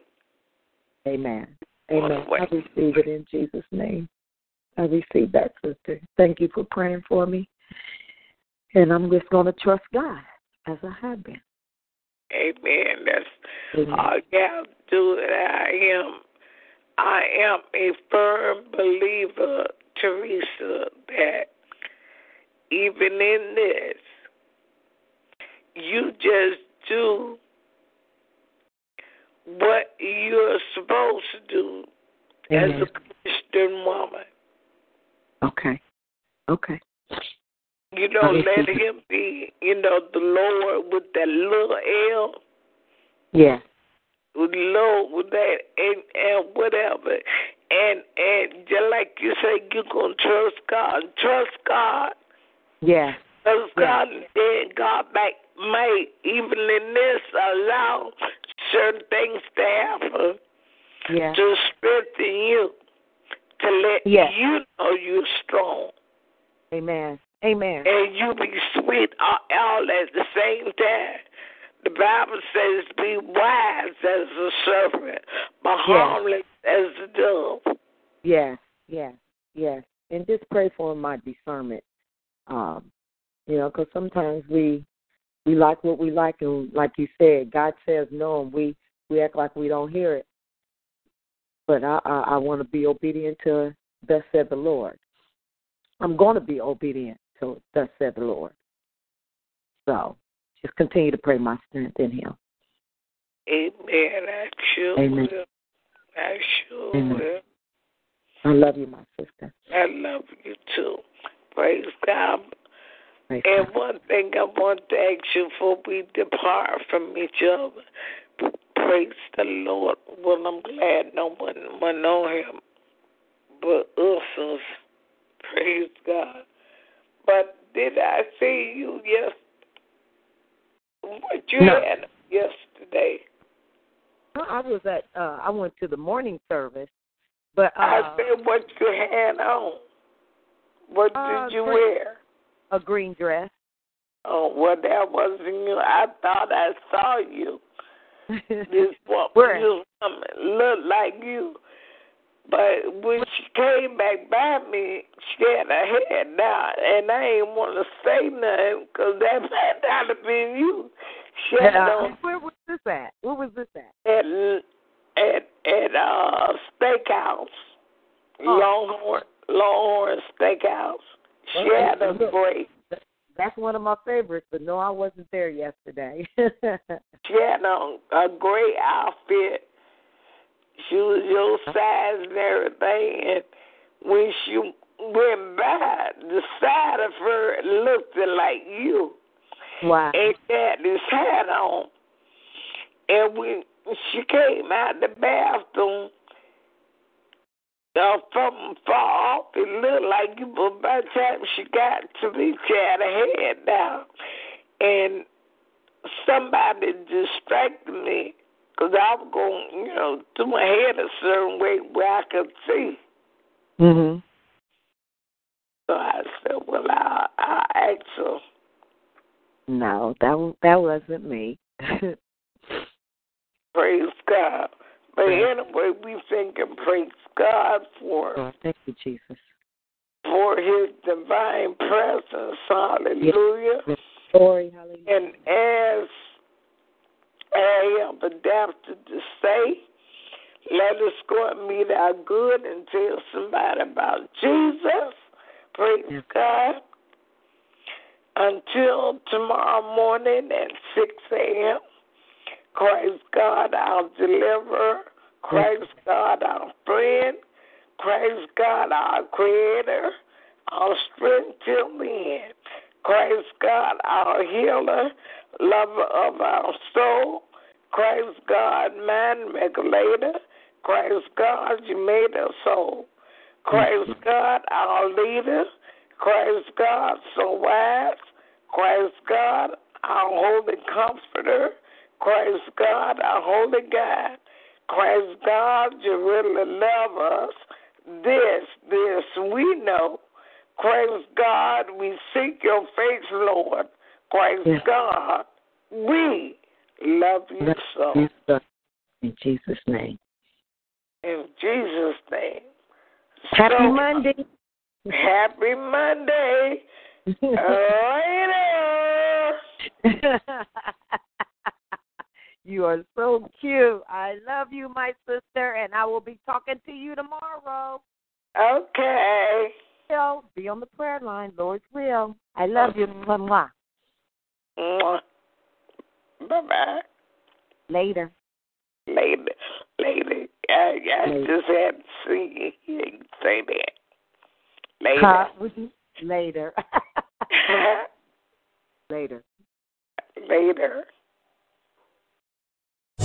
Amen. Amen. way. I receive it in Jesus' name. I receive that, sister. Thank you for praying for me. And I'm just going to trust God as I have been. Amen. That's Amen. all you have to do. I am, I am a firm believer, Teresa, that even in this, you just do what you're supposed to do as a Christian woman. Okay. Okay. You know, I let him be, you know, the Lord with that little L. Yeah. with Lord with that and and whatever. And and just like you say, you gonna trust God. Trust God. Yeah. Trust Yeah. God and then God might may even in this allow certain things to happen Yes. to strengthen you. To let Yes. you know you're strong. Amen. Amen. And you be sweet all, all at the same time. The Bible says, "Be wise as a serpent, but Yes. harmless as a dove." Yes. Yes. Yes. And just pray for my discernment. Um, you know, because sometimes we we like what we like, and like you said, God says no, and we we act like we don't hear it. But I I, I want to be obedient to thus said the Lord. I'm going to be obedient to thus said the Lord. So just continue to pray my strength in Him. Amen. I sure Amen. will. I sure Amen. will. I love you, my sister. I love you too. Praise God. Praise And God. one thing I want to ask you before we depart from each other, praise the Lord. Well, I'm glad no one will know him but us. Praise God. But did I see you yes? What you No. had yesterday? I was at uh I went to the morning service, but uh, I said what you had on. What Uh, did you dress. wear? a green dress. Oh, well, that wasn't you. I thought I saw you. This woman, Where? this woman looked like you. But when she came back by me, she had her head down, and I ain't want to say nothing because that might not have been you. She had Uh, on where was this at? Where was this at? at at at uh steakhouse, Oh. Longhorn Longhorn Steakhouse. She Well, had a great. That's one of my favorites, but no, I wasn't there yesterday. She had on a great outfit. She was your size and everything. And when she went by, the side of her looked like you. wow. And she had this hat on. And when she came out the bathroom, uh, from far off, it looked like you, but by the time she got to me, she had her head down. And somebody distracted me because I was going, you know, do my head a certain way where I could see. Mhm. So I said, well, I, I asked her. No, that that wasn't me. Praise God. But anyway, we thank and praise God for oh, thank you, Jesus. for His divine presence. Hallelujah. Glory, hallelujah. And as I am adapted to say, let us go and meet our good and tell somebody about Jesus. Praise Yes. God. Until tomorrow morning at 6 a.m. Christ God, our deliverer. Christ God, our friend. Praise God, our Creator, our strength till the end. Praise God, our healer, lover of our soul. Praise God, man regulator. Praise God, you made us whole. Praise mm-hmm. God, our leader. Praise God, so wise. Praise God, our holy comforter. Praise God, our holy God. Praise God, you really love us. This, this we know. Praise God, we seek your face, Lord. Praise Yes. God, we love you so. Sir. In Jesus' name. In Jesus' name. Happy So, Monday. Happy Monday. Later. you are so cute. I love you, my sister, and I will be talking to you tomorrow. Okay. Will be on the prayer line, Lord's will. I love you. Mwah, mwah. Bye bye. Later. Later. Later. I, I Later. just had to see you say that. Later. Later. Later. Later.